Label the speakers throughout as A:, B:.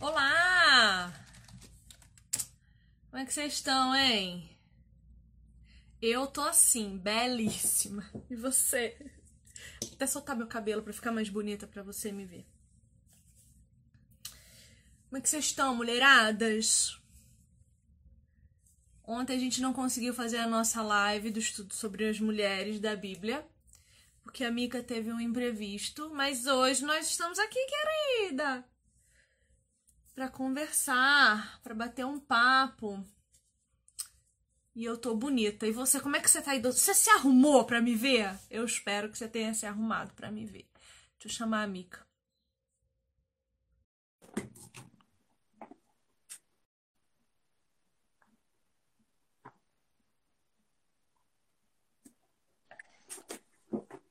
A: Olá! Como é que vocês estão, hein? Eu tô assim, belíssima. E você? Vou até soltar meu cabelo para ficar mais bonita para você me ver. Como é que vocês estão, mulheradas? Ontem a gente não conseguiu fazer a nossa live do estudo sobre as mulheres da Bíblia, porque a Mica teve um imprevisto, mas hoje nós estamos aqui, querida para conversar, para bater um papo. E eu tô bonita. E você, como é que você tá aí? Você se arrumou para me ver? Eu espero que você tenha se arrumado para me ver. Deixa eu chamar a Mica.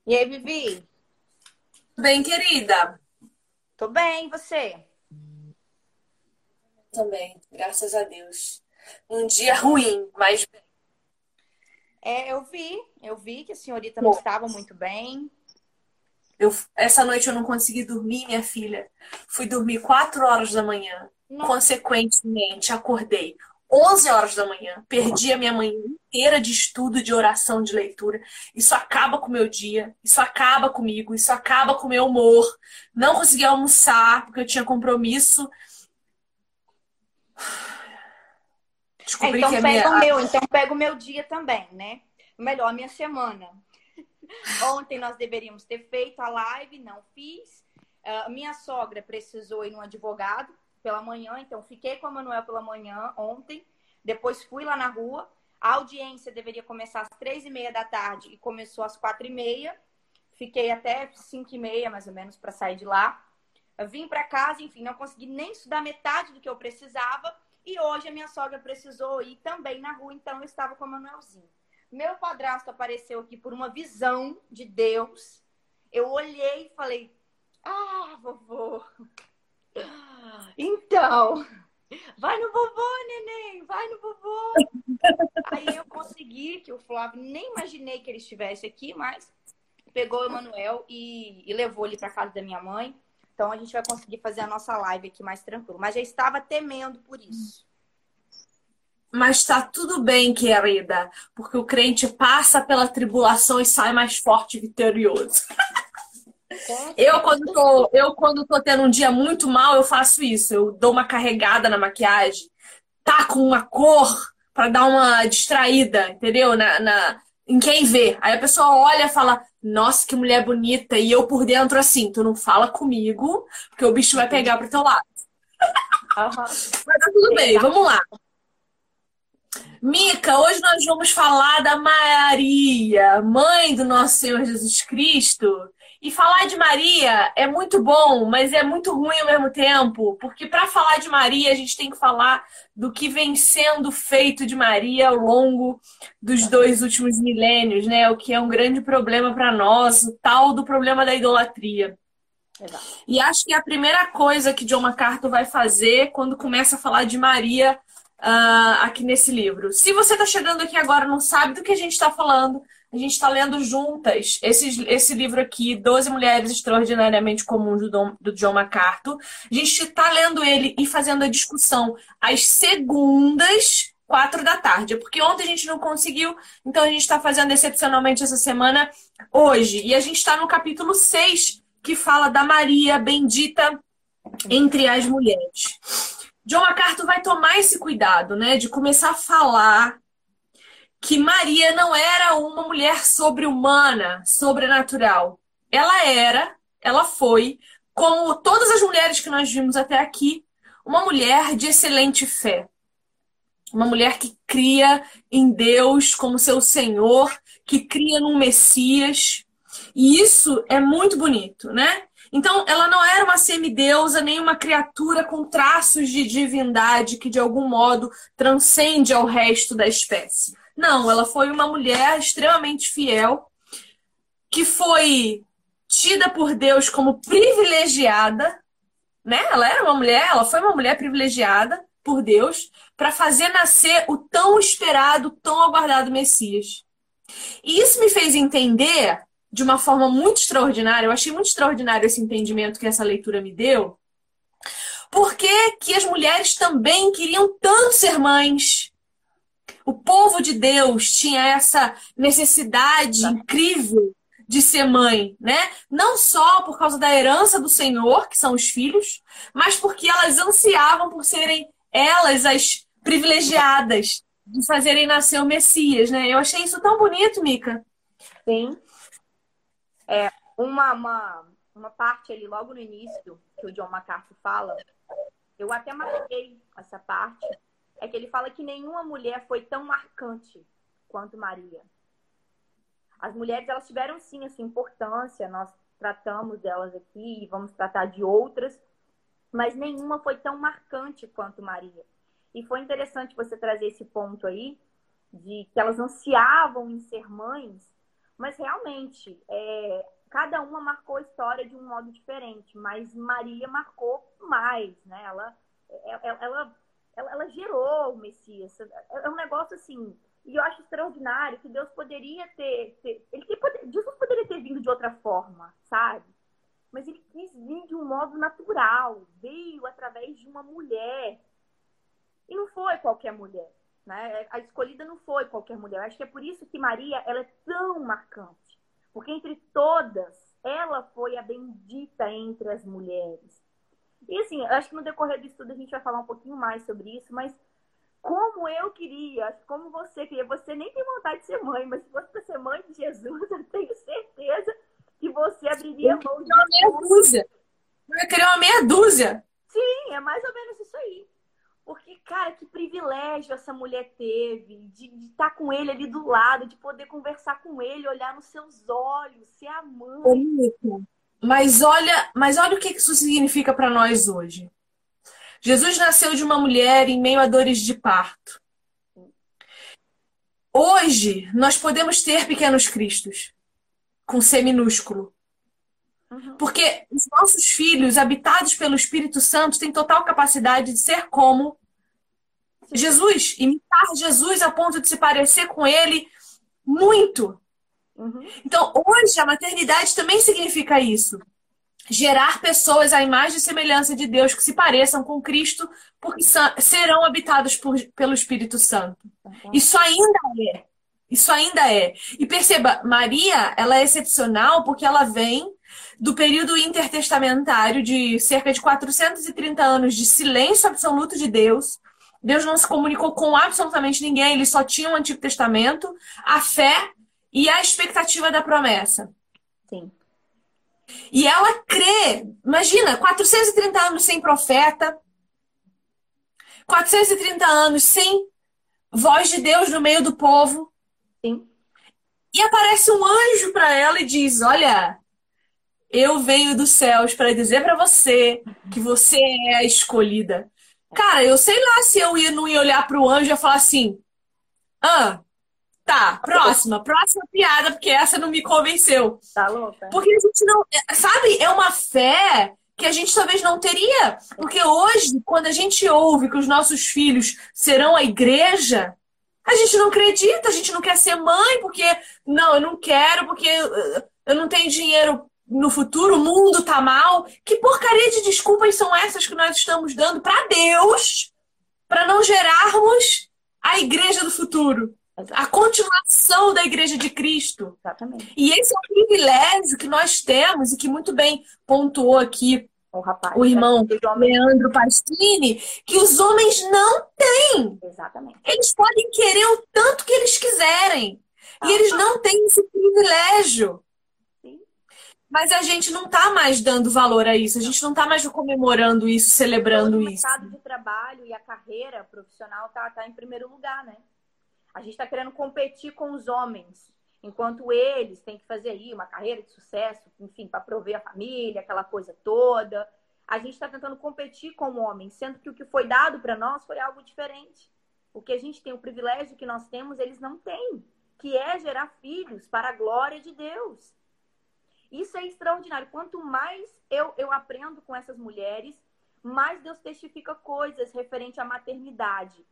B: E aí, Vivi?
A: Bem, querida?
B: Tô bem, e você?
A: Também, graças a Deus. Um dia ruim, mas bem.
B: É, eu vi, eu vi que a senhorita não
A: Bom.
B: estava muito bem.
A: Eu, essa noite eu não consegui dormir, minha filha. Fui dormir 4 horas da manhã. Consequentemente, acordei 11 horas da manhã. Perdi a minha manhã inteira de estudo, de oração, de leitura. Isso acaba com o meu dia. Isso acaba comigo. Isso acaba com o meu humor. Não consegui almoçar porque eu tinha compromisso. Descobri
B: então
A: que
B: pega
A: minha.
B: o meu, então pega o meu dia também, né? Melhor, a minha semana. Ontem nós deveríamos ter feito a live, não fiz. Ah, minha sogra precisou ir num advogado pela manhã, então fiquei com a Manuel pela manhã ontem. Depois fui lá na rua. A audiência deveria começar às três e meia da tarde e começou às quatro e meia. Fiquei até cinco e meia, mais ou menos, para sair de lá. Vim para casa, enfim, não consegui nem estudar metade do que eu precisava. E hoje a minha sogra precisou ir também na rua, então eu estava com a Manuelzinho. Meu padrasto apareceu aqui por uma visão de Deus. Eu olhei e falei: Ah, vovô. Então, vai no vovô, neném, vai no vovô. Aí eu consegui, que o Flávio nem imaginei que ele estivesse aqui, mas pegou o Emanuel e, e levou ele para casa da minha mãe. Então a gente vai conseguir fazer a nossa live aqui mais tranquilo. Mas já estava temendo por isso.
A: Mas tá tudo bem, querida, porque o crente passa pela tribulação e sai mais forte e vitorioso. Eu quando tô, eu quando tô tendo um dia muito mal, eu faço isso. Eu dou uma carregada na maquiagem, taco uma cor pra dar uma distraída, entendeu? Na, na- em quem vê. Aí a pessoa olha e fala: "Nossa, que mulher bonita". E eu por dentro assim, tu não fala comigo, porque o bicho vai pegar pro teu lado.
B: Aham.
A: Mas tá tudo bem, vamos lá. Mica, hoje nós vamos falar da Maria, mãe do nosso Senhor Jesus Cristo. E falar de Maria é muito bom, mas é muito ruim ao mesmo tempo, porque para falar de Maria a gente tem que falar do que vem sendo feito de Maria ao longo dos dois últimos milênios, né? O que é um grande problema para nós, o tal do problema da idolatria.
B: Exato.
A: E acho que a primeira coisa que John MacArthur vai fazer quando começa a falar de Maria ah, aqui nesse livro. Se você está chegando aqui agora e não sabe do que a gente está falando, a gente está lendo juntas esse, esse livro aqui, 12 Mulheres Extraordinariamente Comuns, do, Dom- do John MacArthur. A gente está lendo ele e fazendo a discussão às segundas, quatro da tarde. É Porque ontem a gente não conseguiu, então a gente está fazendo excepcionalmente essa semana hoje. E a gente está no capítulo 6, que fala da Maria bendita entre as mulheres. John MacArthur vai tomar esse cuidado, né, de começar a falar que Maria não era uma mulher sobre-humana, sobrenatural. Ela era, ela foi, como todas as mulheres que nós vimos até aqui, uma mulher de excelente fé. Uma mulher que cria em Deus como seu Senhor, que cria num Messias. E isso é muito bonito, né? Então, ela não era uma semideusa, nem uma criatura com traços de divindade que de algum modo transcende ao resto da espécie. Não, ela foi uma mulher extremamente fiel, que foi tida por Deus como privilegiada, né? Ela era uma mulher, ela foi uma mulher privilegiada por Deus para fazer nascer o tão esperado, tão aguardado Messias. E isso me fez entender de uma forma muito extraordinária, eu achei muito extraordinário esse entendimento que essa leitura me deu, porque que as mulheres também queriam tanto ser mães, O povo de Deus tinha essa necessidade incrível de ser mãe, né? Não só por causa da herança do Senhor, que são os filhos, mas porque elas ansiavam por serem elas as privilegiadas de fazerem nascer o Messias, né? Eu achei isso tão bonito, Mica.
B: Sim. É, uma, uma, uma parte ali, logo no início, que o John MacArthur fala, eu até marquei essa parte, é que ele fala que nenhuma mulher foi tão marcante quanto Maria. As mulheres, elas tiveram sim essa importância, nós tratamos delas aqui e vamos tratar de outras, mas nenhuma foi tão marcante quanto Maria. E foi interessante você trazer esse ponto aí, de que elas ansiavam em ser mães, mas realmente, é, cada uma marcou a história de um modo diferente, mas Maria marcou mais, né? Ela, ela, ela, ela, ela gerou o Messias. É um negócio assim, e eu acho extraordinário que Deus poderia ter. ter ele Jesus poderia ter vindo de outra forma, sabe? Mas ele quis vir de um modo natural. Veio através de uma mulher. E não foi qualquer mulher. Né? A escolhida não foi qualquer mulher. Eu acho que é por isso que Maria ela é tão marcante. Porque entre todas, ela foi a bendita entre as mulheres. E assim, acho que no decorrer do estudo a gente vai falar um pouquinho mais sobre isso, mas como eu queria, como você queria. Você nem tem vontade de ser mãe, mas se fosse para ser mãe de Jesus, eu tenho certeza que você abriria
A: mão de uma meia dúzia. Eu ia querer uma meia dúzia.
B: Sim, é mais ou menos isso aí. Porque, cara, que privilégio essa mulher teve de, estar tá com ele ali do lado, de poder conversar com ele, olhar nos seus olhos, ser a mãe.
A: Mas olha, mas olha o que isso significa para nós hoje. Jesus nasceu de uma mulher em meio a dores de parto. Hoje, nós podemos ter pequenos cristos, com C minúsculo. Uhum. Porque os nossos filhos, habitados pelo Espírito Santo, têm total capacidade de ser como Jesus, imitar Jesus a ponto de se parecer com ele muito. Uhum. Então, hoje, a maternidade também significa isso gerar pessoas à imagem e semelhança de Deus que se pareçam com Cristo, porque serão habitados por, pelo Espírito Santo. Uhum. Isso ainda é. Isso ainda é. E perceba, Maria, ela é excepcional porque ela vem do período intertestamentário de cerca de 430 anos de silêncio absoluto de Deus. Deus não se comunicou com absolutamente ninguém, ele só tinha o Antigo Testamento, a fé e a expectativa da promessa.
B: Sim.
A: E ela crê, imagina, 430 anos sem profeta, 430 anos sem voz de Deus no meio do povo.
B: Sim.
A: E aparece um anjo para ela e diz: Olha, eu venho dos céus para dizer para você que você é a escolhida. Cara, eu sei lá se eu ia, não ia olhar para o anjo e falar assim: Ah, Tá, próxima, próxima piada, porque essa não me convenceu.
B: Tá louca?
A: Porque a gente não. Sabe, é uma fé que a gente talvez não teria. Porque hoje, quando a gente ouve que os nossos filhos serão a igreja, a gente não acredita, a gente não quer ser mãe, porque não, eu não quero, porque eu não tenho dinheiro no futuro, o mundo tá mal. Que porcaria de desculpas são essas que nós estamos dando para Deus para não gerarmos a igreja do futuro? A continuação da Igreja de Cristo.
B: Exatamente.
A: E esse é o privilégio que nós temos e que muito bem pontuou aqui
B: o, rapaz,
A: o irmão Leandro Pastini, que os homens não têm.
B: Exatamente.
A: Eles podem querer o tanto que eles quiserem. Ah, e eles não têm esse privilégio.
B: Sim.
A: Mas a gente não está mais dando valor a isso, a gente não está mais comemorando isso, celebrando isso.
B: O mercado de trabalho e a carreira profissional está tá em primeiro lugar, né? A gente está querendo competir com os homens, enquanto eles têm que fazer aí uma carreira de sucesso, enfim, para prover a família, aquela coisa toda. A gente está tentando competir com o homem, sendo que o que foi dado para nós foi algo diferente. O que a gente tem, o privilégio que nós temos, eles não têm, que é gerar filhos para a glória de Deus. Isso é extraordinário. Quanto mais eu, eu aprendo com essas mulheres, mais Deus testifica coisas referente à maternidade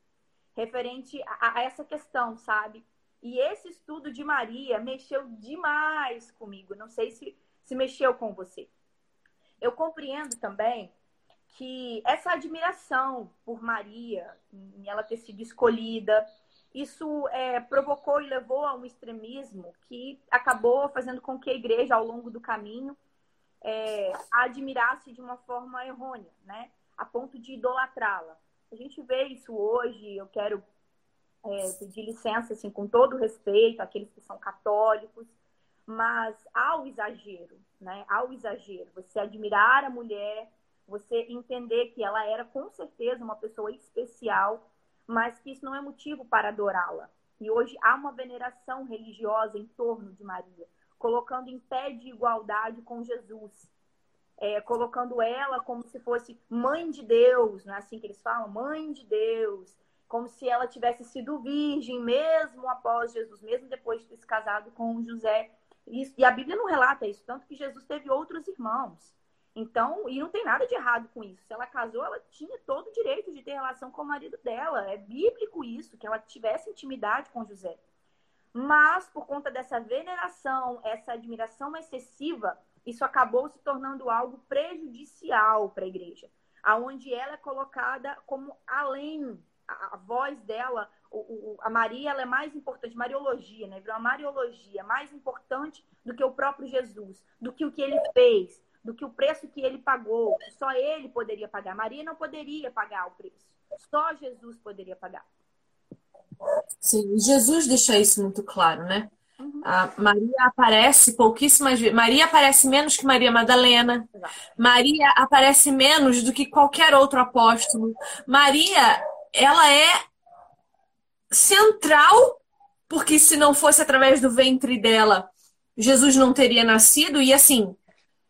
B: referente a, a essa questão, sabe? E esse estudo de Maria mexeu demais comigo. Não sei se, se mexeu com você. Eu compreendo também que essa admiração por Maria, em ela ter sido escolhida, isso é, provocou e levou a um extremismo que acabou fazendo com que a igreja, ao longo do caminho, é, a admirasse de uma forma errônea, né? A ponto de idolatrá-la. A gente vê isso hoje, eu quero é, pedir licença, assim, com todo respeito àqueles que são católicos, mas há o exagero, né? Há o exagero. Você admirar a mulher, você entender que ela era com certeza uma pessoa especial, mas que isso não é motivo para adorá-la. E hoje há uma veneração religiosa em torno de Maria, colocando em pé de igualdade com Jesus, é, colocando ela como se fosse mãe de Deus, não é assim que eles falam? Mãe de Deus, como se ela tivesse sido virgem mesmo após Jesus, mesmo depois de ter se casado com José. E a Bíblia não relata isso, tanto que Jesus teve outros irmãos. Então, e não tem nada de errado com isso. Se ela casou, ela tinha todo o direito de ter relação com o marido dela. É bíblico isso, que ela tivesse intimidade com José. Mas, por conta dessa veneração, essa admiração excessiva, isso acabou se tornando algo prejudicial para a igreja, aonde ela é colocada como além a, a voz dela, o, o, a Maria ela é mais importante, Mariologia, né? Virou uma Mariologia mais importante do que o próprio Jesus, do que o que ele fez, do que o preço que ele pagou. Só ele poderia pagar. Maria não poderia pagar o preço. Só Jesus poderia pagar.
A: Sim, Jesus deixa isso muito claro, né? Uhum. A Maria aparece pouquíssimas vezes. Maria aparece menos que Maria Madalena. Exato. Maria aparece menos do que qualquer outro apóstolo. Maria, ela é central, porque se não fosse através do ventre dela, Jesus não teria nascido. E assim,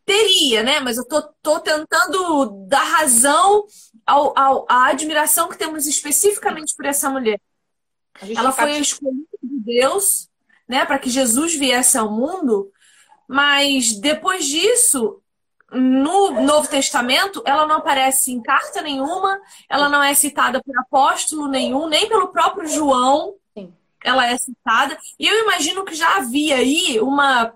A: Teria, né? Mas eu tô, tô tentando dar razão ao, ao, à admiração que temos especificamente por essa mulher. Ela foi a escolhida de Deus, né, para que Jesus viesse ao mundo, mas depois disso, no Novo Testamento, ela não aparece em carta nenhuma, ela não é citada por apóstolo nenhum, nem pelo próprio João. Sim. Ela é citada. E eu imagino que já havia aí uma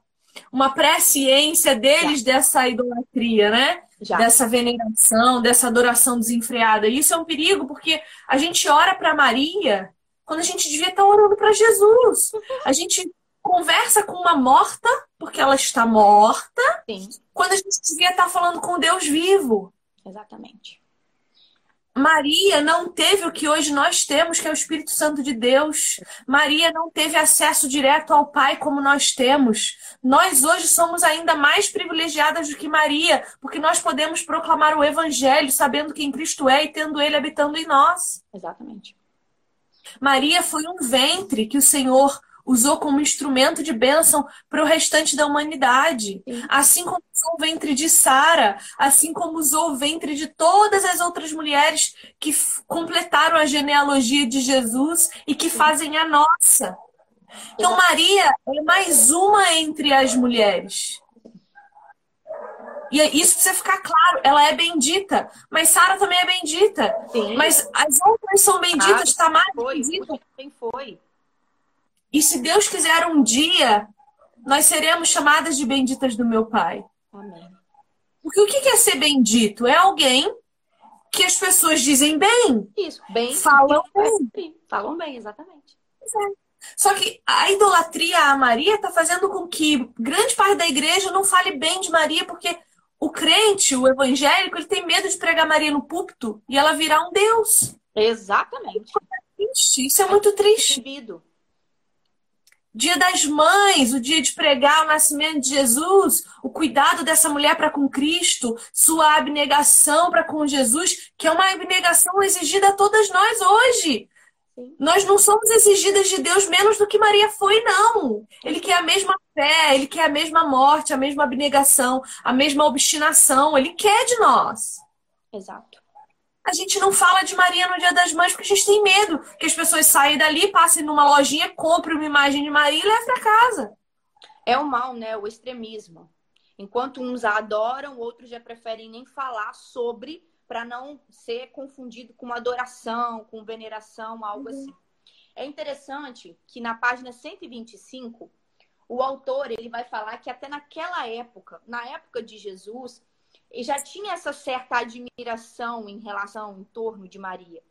A: uma presciência deles Já. dessa idolatria, né? Já. Dessa veneração, dessa adoração desenfreada. E isso é um perigo, porque a gente ora para Maria quando a gente devia estar orando para Jesus. A gente conversa com uma morta, porque ela está morta, Sim. quando a gente devia estar falando com Deus vivo.
B: Exatamente.
A: Maria não teve o que hoje nós temos, que é o Espírito Santo de Deus. Maria não teve acesso direto ao Pai como nós temos. Nós hoje somos ainda mais privilegiadas do que Maria, porque nós podemos proclamar o Evangelho sabendo quem Cristo é e tendo Ele habitando em nós.
B: Exatamente.
A: Maria foi um ventre que o Senhor usou como instrumento de bênção para o restante da humanidade. Sim. Assim como usou o ventre de Sara, assim como usou o ventre de todas as outras mulheres que completaram a genealogia de Jesus e que fazem a nossa. Então, Maria é mais uma entre as mulheres. E é isso precisa ficar claro, ela é bendita, mas Sara também é bendita. Sim. Mas as outras são benditas, ah, Tamar é bendita.
B: Quem foi?
A: E se Deus quiser um dia, nós seremos chamadas de benditas do meu Pai.
B: Amém.
A: Porque o que é ser bendito? É alguém que as pessoas dizem bem.
B: Isso, bem.
A: Falam bem.
B: Falam bem, exatamente.
A: Exato. Só que a idolatria a Maria está fazendo com que grande parte da igreja não fale bem de Maria, porque o crente, o evangélico, ele tem medo de pregar Maria no púlpito e ela virar um Deus.
B: Exatamente.
A: Isso é muito triste. Devido. Dia das Mães, o dia de pregar o nascimento de Jesus, o cuidado dessa mulher para com Cristo, sua abnegação para com Jesus, que é uma abnegação exigida a todas nós hoje. Sim. Nós não somos exigidas de Deus menos do que Maria foi, não. Ele quer a mesma fé, ele quer a mesma morte, a mesma abnegação, a mesma obstinação. Ele quer de nós.
B: Exato
A: a gente não fala de Maria no Dia das Mães porque a gente tem medo que as pessoas saiam dali, passem numa lojinha, comprem uma imagem de Maria e levem para casa.
B: É o mal, né? O extremismo. Enquanto uns a adoram, outros já preferem nem falar sobre para não ser confundido com adoração, com veneração, algo uhum. assim. É interessante que na página 125, o autor ele vai falar que até naquela época, na época de Jesus, já tinha essa certa admiração em relação em torno de Maria.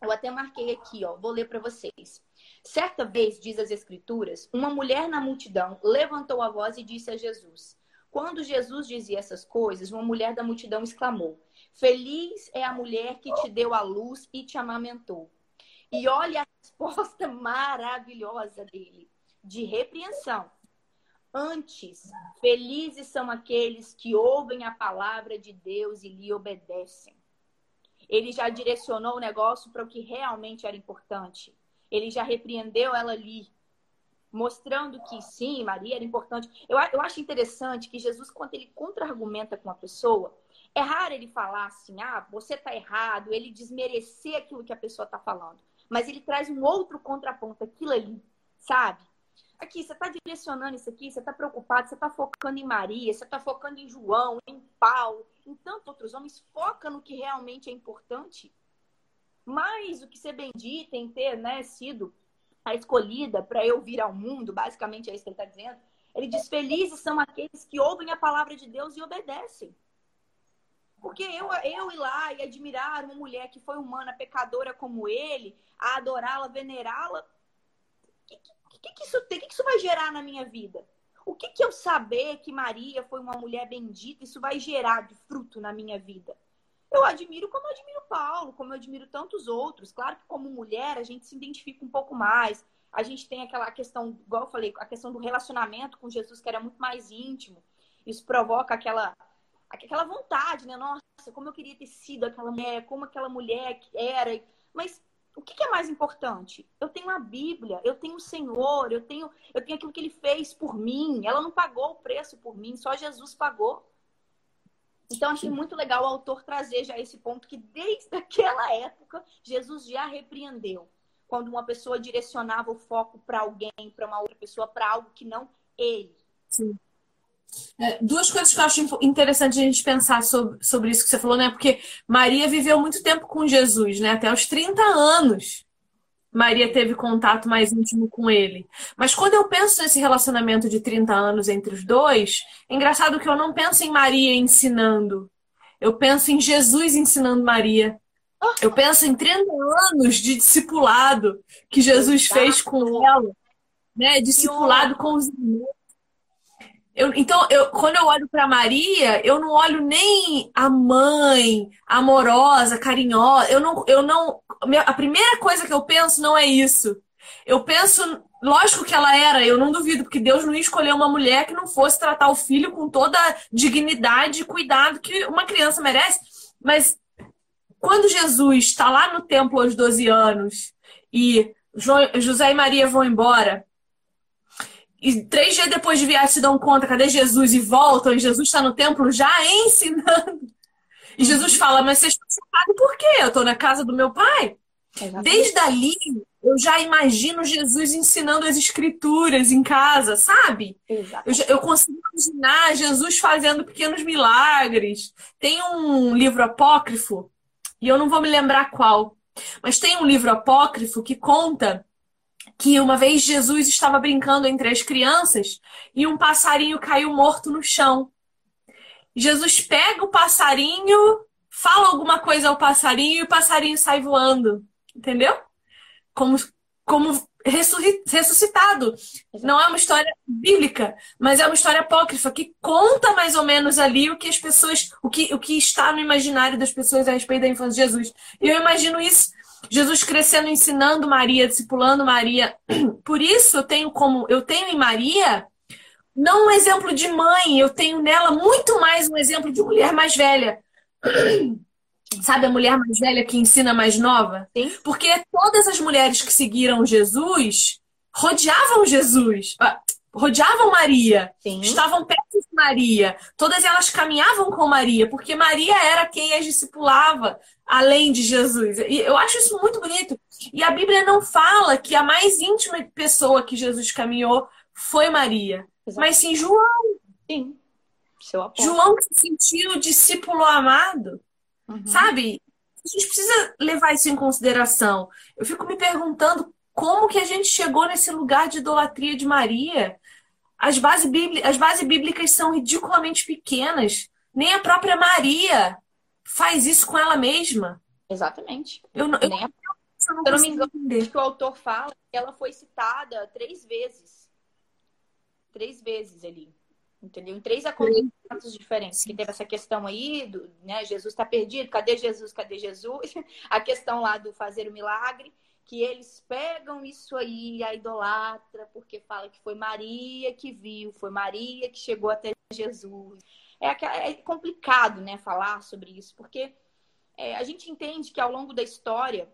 B: Eu até marquei aqui, ó, vou ler para vocês. Certa vez, diz as Escrituras, uma mulher na multidão levantou a voz e disse a Jesus: Quando Jesus dizia essas coisas, uma mulher da multidão exclamou: Feliz é a mulher que te deu a luz e te amamentou. E olha a resposta maravilhosa dele, de repreensão. Antes, felizes são aqueles que ouvem a palavra de Deus e lhe obedecem. Ele já direcionou o negócio para o que realmente era importante. Ele já repreendeu ela ali, mostrando que sim, Maria era importante. Eu, eu acho interessante que Jesus, quando ele contra-argumenta com uma pessoa, é raro ele falar assim, ah, você está errado, ele desmerecer aquilo que a pessoa está falando. Mas ele traz um outro contraponto, aquilo ali, sabe? Aqui, você está direcionando isso aqui, você está preocupado, você está focando em Maria, você está focando em João, em Paulo, em tantos outros homens. Foca no que realmente é importante. Mais do que ser bendita em ter né, sido a escolhida para eu vir ao mundo, basicamente é isso que ele está dizendo. Ele diz: Felizes são aqueles que ouvem a palavra de Deus e obedecem. Porque eu, eu ir lá e admirar uma mulher que foi humana, pecadora como ele, a adorá-la, venerá-la, que, que, que, que, isso? O que, que isso vai gerar na minha vida? O que, que eu saber que Maria foi uma mulher bendita, isso vai gerar de fruto na minha vida? Eu admiro como eu admiro Paulo, como eu admiro tantos outros. Claro que como mulher a gente se identifica um pouco mais. A gente tem aquela questão, igual eu falei, a questão do relacionamento com Jesus que era muito mais íntimo. Isso provoca aquela aquela vontade, né? Nossa, como eu queria ter sido aquela mulher, como aquela mulher era. Mas o que, que, é mais importante? Eu tenho a Bíblia, eu tenho o Senhor, eu tenho, eu tenho aquilo que Ele fez por mim. Ela não pagou o preço por mim, só Jesus pagou. Então, achei muito legal o autor trazer já esse ponto que desde aquela época Jesus já repreendeu. Quando uma pessoa direcionava o foco para alguém, para uma outra pessoa, para algo que não ele.
A: Sim. É, duas coisas que eu acho interessante a gente pensar sobre, sobre isso que você falou, né? Porque Maria viveu muito tempo com Jesus, né? Até os 30 anos. Maria teve contato mais íntimo com ele. Mas quando eu penso nesse relacionamento de 30 anos entre os dois, é engraçado que eu não penso em Maria ensinando. Eu penso em Jesus ensinando Maria. Eu penso em 30 anos de discipulado que Jesus fez com ela, né? Discipulado com os irmãos eu, então, eu, quando eu olho para Maria, eu não olho nem a mãe amorosa, carinhosa. Eu não, eu não. A primeira coisa que eu penso não é isso. Eu penso, lógico que ela era, eu não duvido, porque Deus não ia escolher uma mulher que não fosse tratar o filho com toda a dignidade e cuidado que uma criança merece. Mas quando Jesus está lá no templo aos 12 anos e José e Maria vão embora, e três dias depois de viagem se dão conta, cadê Jesus? E voltam, e Jesus está no templo já ensinando. E Jesus fala, mas vocês estão sentados por quê? Eu estou na casa do meu pai. Exatamente. Desde ali, eu já imagino Jesus ensinando as escrituras em casa, sabe? Eu, eu, consigo imaginar Jesus fazendo pequenos milagres. Tem um livro apócrifo, e eu não vou me lembrar qual, mas tem um livro apócrifo que conta que uma vez Jesus estava brincando entre as crianças e um passarinho caiu morto no chão. Jesus pega o passarinho, fala alguma coisa ao passarinho e o passarinho sai voando. Entendeu? Como, como ressuscitado. Não é uma história bíblica, mas é uma história apócrifa que conta mais ou menos ali o que as pessoas, o que, o que está no imaginário das pessoas a respeito da infância de Jesus. E eu imagino isso Jesus crescendo, ensinando Maria, discipulando Maria. Por isso eu tenho como eu tenho em Maria não um exemplo de mãe, eu tenho nela muito mais um exemplo de mulher mais velha. Sabe a mulher mais velha que ensina mais nova? Sim. Porque todas as mulheres que seguiram Jesus rodeavam Jesus, ah, rodeavam Maria, Sim. estavam perto de Maria. Todas elas caminhavam com Maria, porque Maria era quem as discipulava, além de Jesus. E eu acho isso muito bonito. E a Bíblia não fala que a mais íntima pessoa que Jesus caminhou foi Maria, Exato. mas sim João.
B: Sim.
A: João se sentiu discípulo amado. Uhum. Sabe? A gente precisa levar isso em consideração. Eu fico me perguntando como que a gente chegou nesse lugar de idolatria de Maria. As bases, bíblicas, as bases bíblicas são ridiculamente pequenas. Nem a própria Maria faz isso com ela mesma.
B: Exatamente.
A: Eu, eu, Se eu
B: não, eu não me engano, entender. que o autor fala que ela foi citada três vezes. Três vezes ali. Entendeu? Em três acontecimentos diferentes. Que teve essa questão aí, do, né? Jesus está perdido, cadê Jesus? Cadê Jesus? A questão lá do fazer o milagre, que eles pegam isso aí, a idolatra, porque fala que foi Maria que viu, foi Maria que chegou até Jesus. É, é complicado, né, falar sobre isso, porque é, a gente entende que ao longo da história,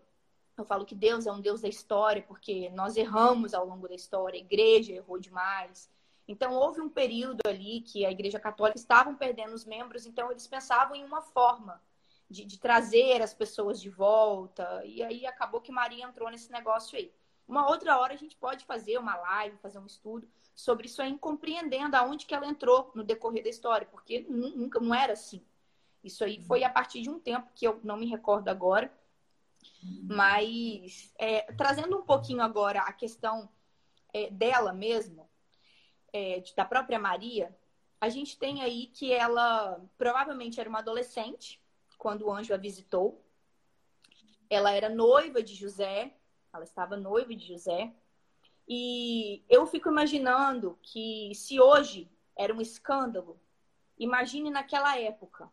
B: eu falo que Deus é um Deus da história, porque nós erramos ao longo da história, a igreja errou demais. Então, houve um período ali que a Igreja Católica estavam perdendo os membros, então eles pensavam em uma forma de, de, trazer as pessoas de volta. E aí acabou que Maria entrou nesse negócio aí. Uma outra hora a gente pode fazer uma live, fazer um estudo sobre isso aí, compreendendo aonde que ela entrou no decorrer da história, porque nunca não era assim. Isso aí foi a partir de um tempo que eu não me recordo agora. Mas é, trazendo um pouquinho agora a questão é, dela mesmo, é, da própria Maria, a gente tem aí que ela provavelmente era uma adolescente quando o anjo a visitou. Ela era noiva de José, ela estava noiva de José. E eu fico imaginando que se hoje era um escândalo, imagine naquela época.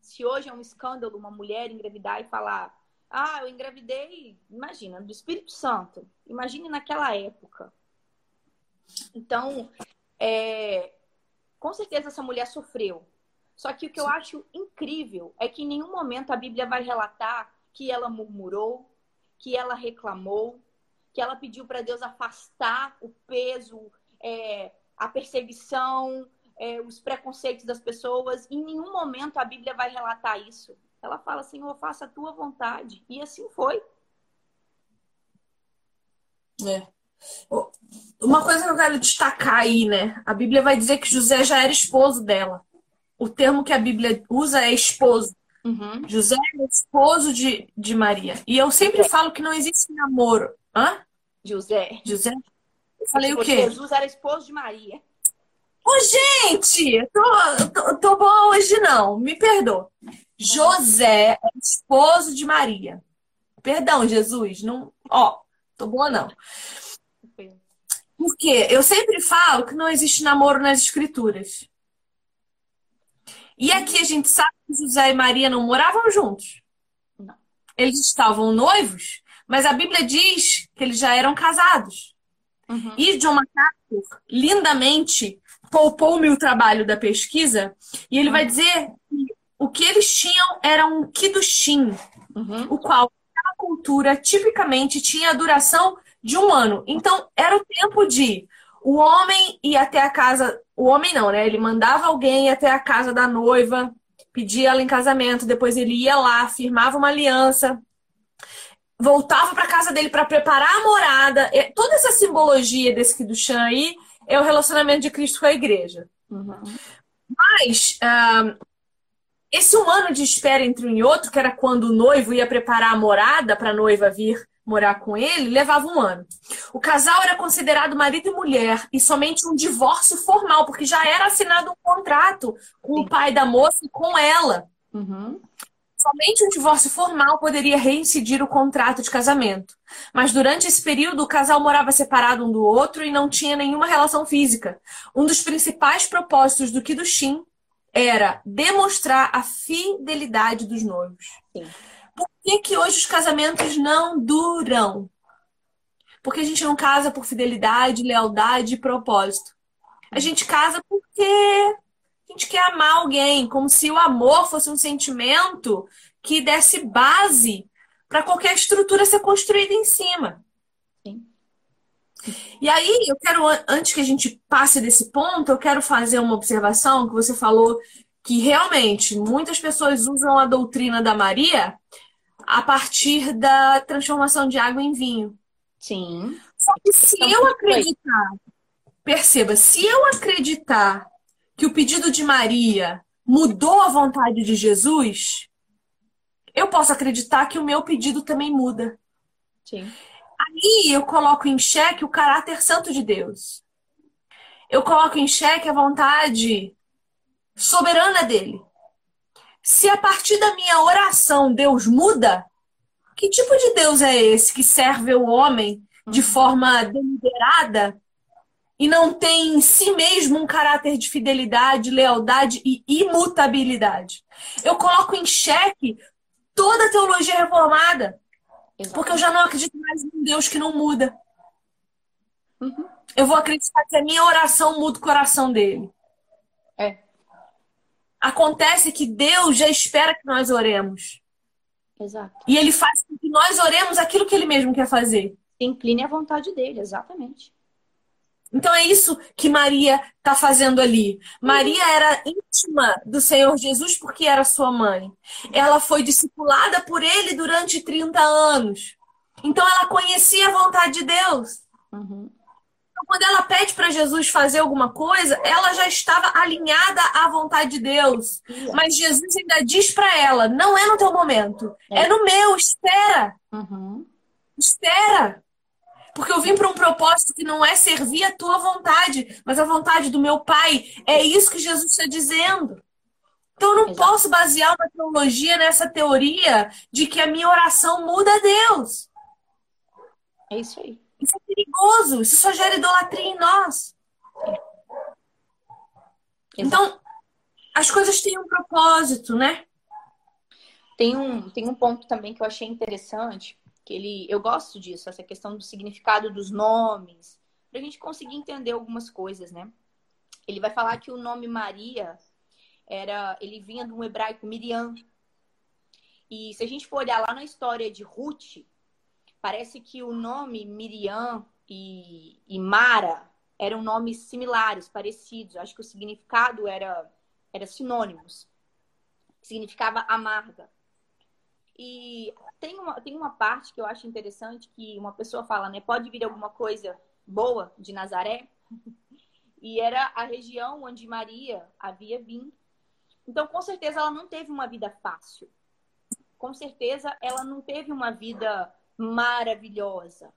B: Se hoje é um escândalo uma mulher engravidar e falar: Ah, eu engravidei, imagina, do Espírito Santo. Imagine naquela época. Então, é, com certeza essa mulher sofreu. Só que o que eu acho incrível é que em nenhum momento a Bíblia vai relatar que ela murmurou, que ela reclamou, que ela pediu para Deus afastar o peso, é, a perseguição, é, os preconceitos das pessoas. Em nenhum momento a Bíblia vai relatar isso. Ela fala, Senhor, faça a tua vontade. E assim foi.
A: É. Uma coisa que eu quero destacar aí, né? A Bíblia vai dizer que José já era esposo dela. O termo que a Bíblia usa é esposo. Uhum. José é esposo de, de Maria. E eu sempre José. falo que não existe namoro. Hã?
B: José.
A: José? Eu falei o quê?
B: Jesus era esposo de Maria.
A: Ô, gente! Tô, tô, tô boa hoje, não. Me perdoa. José é esposo de Maria. Perdão, Jesus. Não, ó, tô boa, não. Porque eu sempre falo que não existe namoro nas escrituras. E aqui a gente sabe que José e Maria não moravam juntos. Não. Eles estavam noivos, mas a Bíblia diz que eles já eram casados. Uhum. E John MacArthur, lindamente, poupou-me o trabalho da pesquisa, e ele uhum. vai dizer que o que eles tinham era um kiddushin, uhum. o qual a cultura tipicamente tinha a duração de um ano. Então, era o tempo de o homem ir até a casa. O homem não, né? Ele mandava alguém até a casa da noiva, pedia ela em casamento, depois ele ia lá, firmava uma aliança, voltava para casa dele para preparar a morada. Toda essa simbologia desse Kiddushan aí é o relacionamento de Cristo com a igreja. Uhum. Mas uh, esse um ano de espera entre um e outro, que era quando o noivo ia preparar a morada para a noiva vir morar com ele, levava um ano. O casal era considerado marido e mulher e somente um divórcio formal, porque já era assinado um contrato com Sim. o pai da moça e com ela. Uhum. Somente um divórcio formal poderia reincidir o contrato de casamento. Mas durante esse período, o casal morava separado um do outro e não tinha nenhuma relação física. Um dos principais propósitos do Kiddushin era demonstrar a fidelidade dos noivos. Sim. Por que, que hoje os casamentos não duram? Porque a gente não casa por fidelidade, lealdade e propósito. A gente casa porque a gente quer amar alguém, como se o amor fosse um sentimento que desse base para qualquer estrutura ser construída em cima. Sim. E aí, eu quero, antes que a gente passe desse ponto, eu quero fazer uma observação que você falou que realmente muitas pessoas usam a doutrina da Maria a partir da transformação de água em vinho.
B: Sim.
A: Só que se então, eu acreditar, perceba, se eu acreditar que o pedido de Maria mudou a vontade de Jesus, eu posso acreditar que o meu pedido também muda.
B: Sim.
A: Aí eu coloco em xeque o caráter santo de Deus. Eu coloco em xeque a vontade soberana dele. Se a partir da minha oração Deus muda, Que tipo de Deus é esse que serve o homem de uhum. forma deliberada e não tem em si mesmo um caráter de fidelidade, lealdade e imutabilidade? Eu coloco em xeque toda a teologia reformada, porque eu já não acredito mais em um Deus que não muda. Uhum. Eu vou acreditar que a minha oração muda o coração dele.
B: É.
A: Acontece que Deus já espera que nós oremos.
B: Exato.
A: E ele faz com que nós oremos aquilo que ele mesmo quer fazer.
B: Incline a vontade dele, exatamente.
A: Então é isso que Maria está fazendo ali. Maria era íntima do Senhor Jesus porque era sua mãe. Ela foi discipulada por ele durante 30 anos. Então ela conhecia a vontade de Deus.
B: Uhum.
A: Então, quando ela pede para Jesus fazer alguma coisa, ela já estava alinhada à vontade de Deus. Mas Jesus ainda diz para ela: não é no teu momento, é, é no meu, espera.
B: Uhum.
A: Espera. Porque eu vim para um propósito que não é servir a tua vontade, mas a vontade do meu Pai. É isso que Jesus está dizendo. Então eu não Exato. posso basear uma teologia nessa teoria de que a minha oração muda a Deus.
B: É isso aí.
A: Isso é perigoso, isso só gera idolatria em nós. Então, as coisas têm um propósito, né?
B: Tem um, tem um ponto também que eu achei interessante, que ele, eu gosto disso, essa questão do significado dos nomes, para a gente conseguir entender algumas coisas, né? Ele vai falar que o nome Maria era, ele vinha um hebraico Miriam. E se a gente for olhar lá na história de Ruth, parece que o nome Miriam e, e Mara eram nomes similares, parecidos. Acho que o significado era, era sinônimos. Significava amarga. E tem uma, tem uma parte que eu acho interessante que uma pessoa fala, né? Pode vir alguma coisa boa de Nazaré? E era a região onde Maria havia vindo. Então, com certeza, ela não teve uma vida fácil. Com certeza, ela não teve uma vida maravilhosa.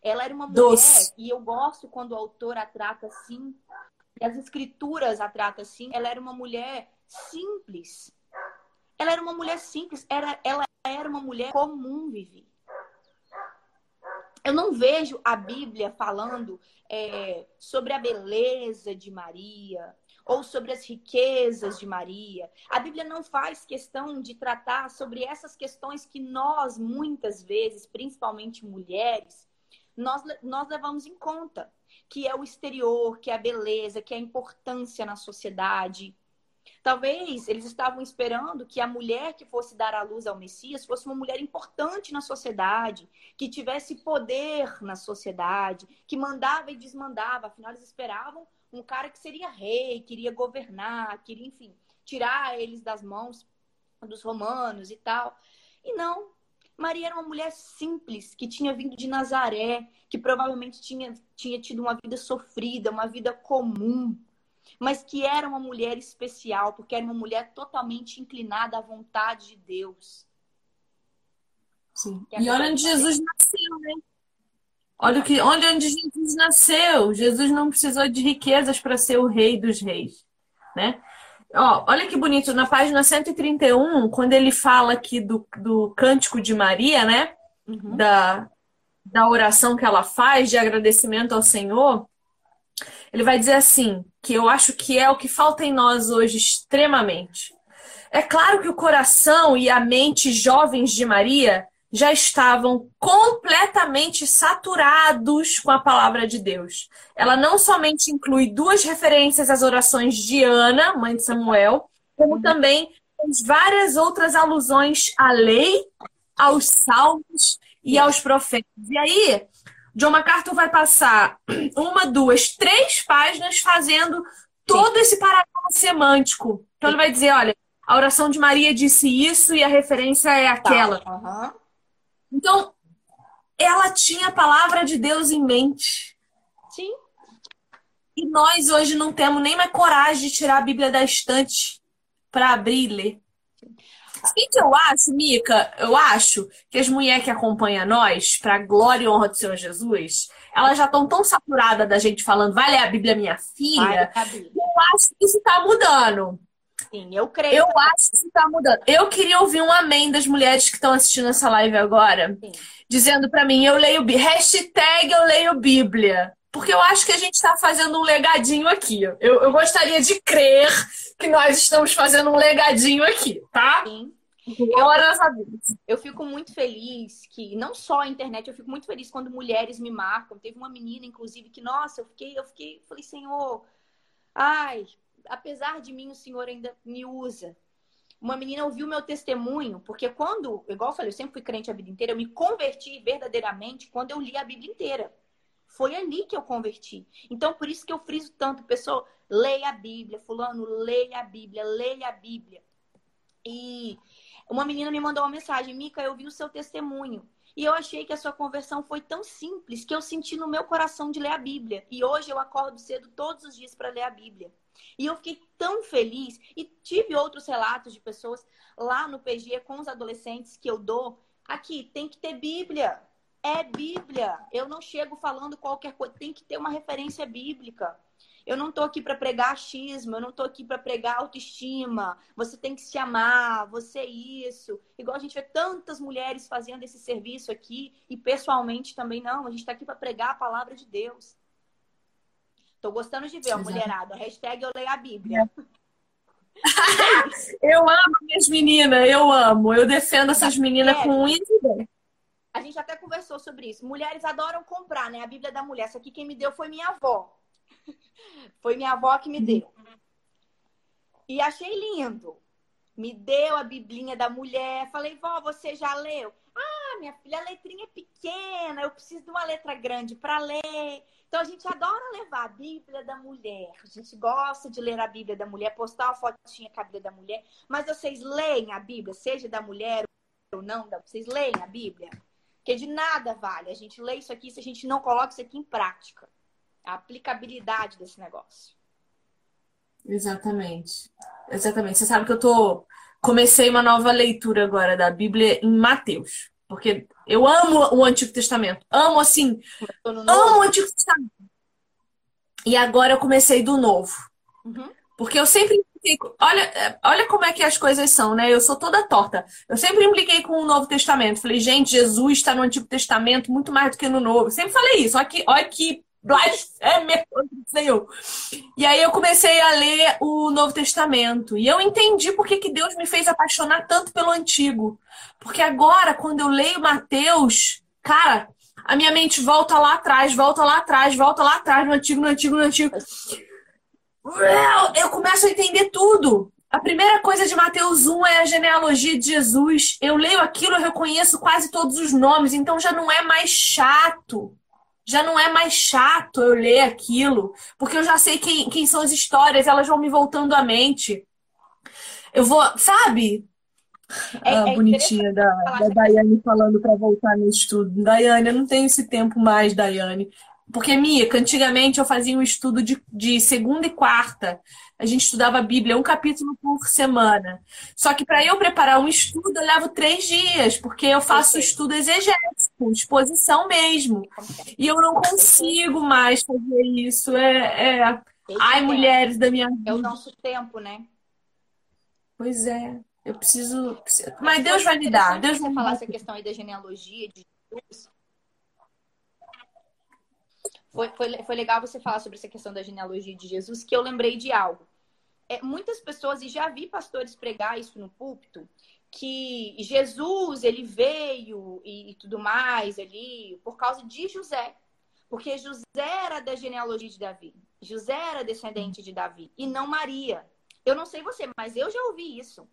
B: Ela era uma mulher, Doce. e eu gosto quando a autora a trata assim, e as escrituras a trata assim. Ela era uma mulher simples. Ela era uma mulher simples, era, ela era uma mulher comum, Vivi. Eu não vejo a Bíblia falando é, sobre a beleza de Maria, ou sobre as riquezas de Maria. A Bíblia não faz questão de tratar sobre essas questões que nós, muitas vezes, principalmente mulheres, nós, nós levamos em conta, que é o exterior, que é a beleza, que é a importância na sociedade. Talvez eles estavam esperando que a mulher que fosse dar à luz ao Messias fosse uma mulher importante na sociedade, que tivesse poder na sociedade, que mandava e desmandava. Afinal, eles esperavam um cara que seria rei, queria governar, queria, enfim, tirar eles das mãos dos romanos e tal. E não. Maria era uma mulher simples, que tinha vindo de Nazaré, que provavelmente tinha, tinha tido uma vida sofrida, uma vida comum, mas que era uma mulher especial, porque era uma mulher totalmente inclinada à vontade de Deus.
A: Sim. E olha onde Jesus nasceu, né? Olha o que, olha onde Jesus nasceu. Jesus não precisou de riquezas para ser o rei dos reis, né? Ó, olha que bonito, na página 131, quando ele fala aqui do, do cântico de Maria, né? Uhum. Da, da oração que ela faz de agradecimento ao Senhor, ele vai dizer assim, que eu acho que é o que falta em nós hoje extremamente. É claro que o coração e a mente jovens de Maria já estavam completamente saturados com a palavra de Deus. Ela não somente inclui duas referências às orações de Ana, mãe de Samuel, como uhum. também várias outras alusões à lei, aos salmos e aos profetas. E aí, John MacArthur vai passar uma, duas, três páginas fazendo todo Sim. esse paralelo semântico. Então ele vai dizer, olha, a oração de Maria disse isso e a referência é tá. aquela.
B: Tá. Uhum.
A: Então, ela tinha a palavra de Deus em mente.
B: Sim.
A: E nós hoje não temos nem mais coragem de tirar a Bíblia da estante para abrir e ler. O que eu acho, Mica? Eu acho que as mulheres que acompanham nós, para glória e honra do Senhor Jesus, elas já estão tão saturadas da gente falando, vai ler a Bíblia, minha filha. Eu acho que isso está mudando.
B: Sim, eu creio.
A: Eu acho que está mudando. Eu queria ouvir um amém das mulheres que estão assistindo essa live agora, Sim. dizendo para mim, eu leio hashtag eu leio Bíblia. Porque eu acho que a gente está fazendo um legadinho aqui. Eu, eu gostaria de crer que nós estamos fazendo um legadinho aqui, tá? Sim.
B: Eu, eu fico muito feliz que, não só a internet, eu fico muito feliz quando mulheres me marcam. Teve uma menina, inclusive, que, nossa, eu fiquei, eu fiquei, falei, Senhor, ai, apesar de mim, o Senhor ainda me usa. Uma menina ouviu meu testemunho, porque quando, igual eu falei, eu sempre fui crente a vida inteira, eu me converti verdadeiramente quando eu li a Bíblia inteira. Foi ali que eu converti. Então, por isso que eu friso tanto, pessoa, leia a Bíblia, fulano, leia a Bíblia, leia a Bíblia. E uma menina me mandou uma mensagem, Mica, eu vi o seu testemunho. E eu achei que a sua conversão foi tão simples que eu senti no meu coração de ler a Bíblia. E hoje eu acordo cedo todos os dias para ler a Bíblia. E eu fiquei tão feliz e tive outros relatos de pessoas lá no PG com os adolescentes que eu dou. Aqui tem que ter Bíblia. É Bíblia. Eu não chego falando qualquer coisa, tem que ter uma referência bíblica. Eu não estou aqui para pregar achismo, eu não estou aqui para pregar autoestima. Você tem que se amar, você é isso. Igual a gente vê tantas mulheres fazendo esse serviço aqui, e pessoalmente também não. A gente está aqui para pregar a palavra de Deus. Estou gostando de ver, ó, mulherada. Hashtag eu leio a Bíblia.
A: eu amo minhas meninas, eu amo. Eu defendo essas meninas é. com isso.
B: A gente até conversou sobre isso. Mulheres adoram comprar, né? A Bíblia da mulher. Essa aqui quem me deu foi minha avó. Foi minha avó que me deu. E achei lindo. Me deu a biblinha da mulher. Falei, vó, você já leu? Ah, minha filha, a letrinha é pequena. Eu preciso de uma letra grande para ler. Então a gente adora levar a Bíblia da mulher. A gente gosta de ler a Bíblia da mulher, postar uma fotinha com a Bíblia da mulher. Mas vocês leem a Bíblia, seja da mulher ou não, vocês leem a Bíblia? Porque de nada vale a gente ler isso aqui se a gente não coloca isso aqui em prática a aplicabilidade desse negócio.
A: Exatamente. Exatamente. Você sabe que eu tô comecei uma nova leitura agora da Bíblia em Mateus, porque eu amo o Antigo Testamento. Amo assim, amo o Antigo Testamento. E agora eu comecei do novo. Uhum. Porque eu sempre Olha, olha como é que as coisas são, né? Eu sou toda torta. Eu sempre impliquei com o Novo Testamento. Falei, gente, Jesus está no Antigo Testamento muito mais do que no Novo. Sempre falei isso. Olha que, olha que blasfêmia contra o Senhor. E aí eu comecei a ler o Novo Testamento. E eu entendi por que, que Deus me fez apaixonar tanto pelo Antigo. Porque agora, quando eu leio Mateus, cara, a minha mente volta lá atrás, volta lá atrás, volta lá atrás, no Antigo, no Antigo, no Antigo. Eu começo a entender tudo. A primeira coisa de Mateus 1 é a genealogia de Jesus. Eu leio aquilo, eu reconheço quase todos os nomes, então já não é mais chato já não é mais chato eu ler aquilo, porque eu já sei quem, quem são as histórias, elas vão me voltando à mente. Eu vou, sabe? É, ah, é bonitinha da, da Daiane falando para voltar no estudo. Daiane, eu não tenho esse tempo mais, Daiane. Porque, Mica, antigamente eu fazia um estudo de, de segunda e quarta. A gente estudava a Bíblia um capítulo por semana. Só que para eu preparar um estudo, eu levo três dias, porque eu faço estudo exegético, exposição mesmo. E eu não consigo mais fazer isso. É, é... Ai, mulheres da minha vida.
B: É o nosso tempo, né?
A: Pois é. Eu preciso. Mas Deus vai me dar. Deus
B: vai falar essa questão aí da genealogia, de Jesus. Foi, foi, foi legal você falar sobre essa questão da genealogia de Jesus, que eu lembrei de algo. É, muitas pessoas, e já vi pastores pregar isso no púlpito, que Jesus, ele veio e, e tudo mais ali por causa de José. Porque José era da genealogia de Davi. José era descendente de Davi e não Maria. Eu não sei você, mas eu já ouvi isso.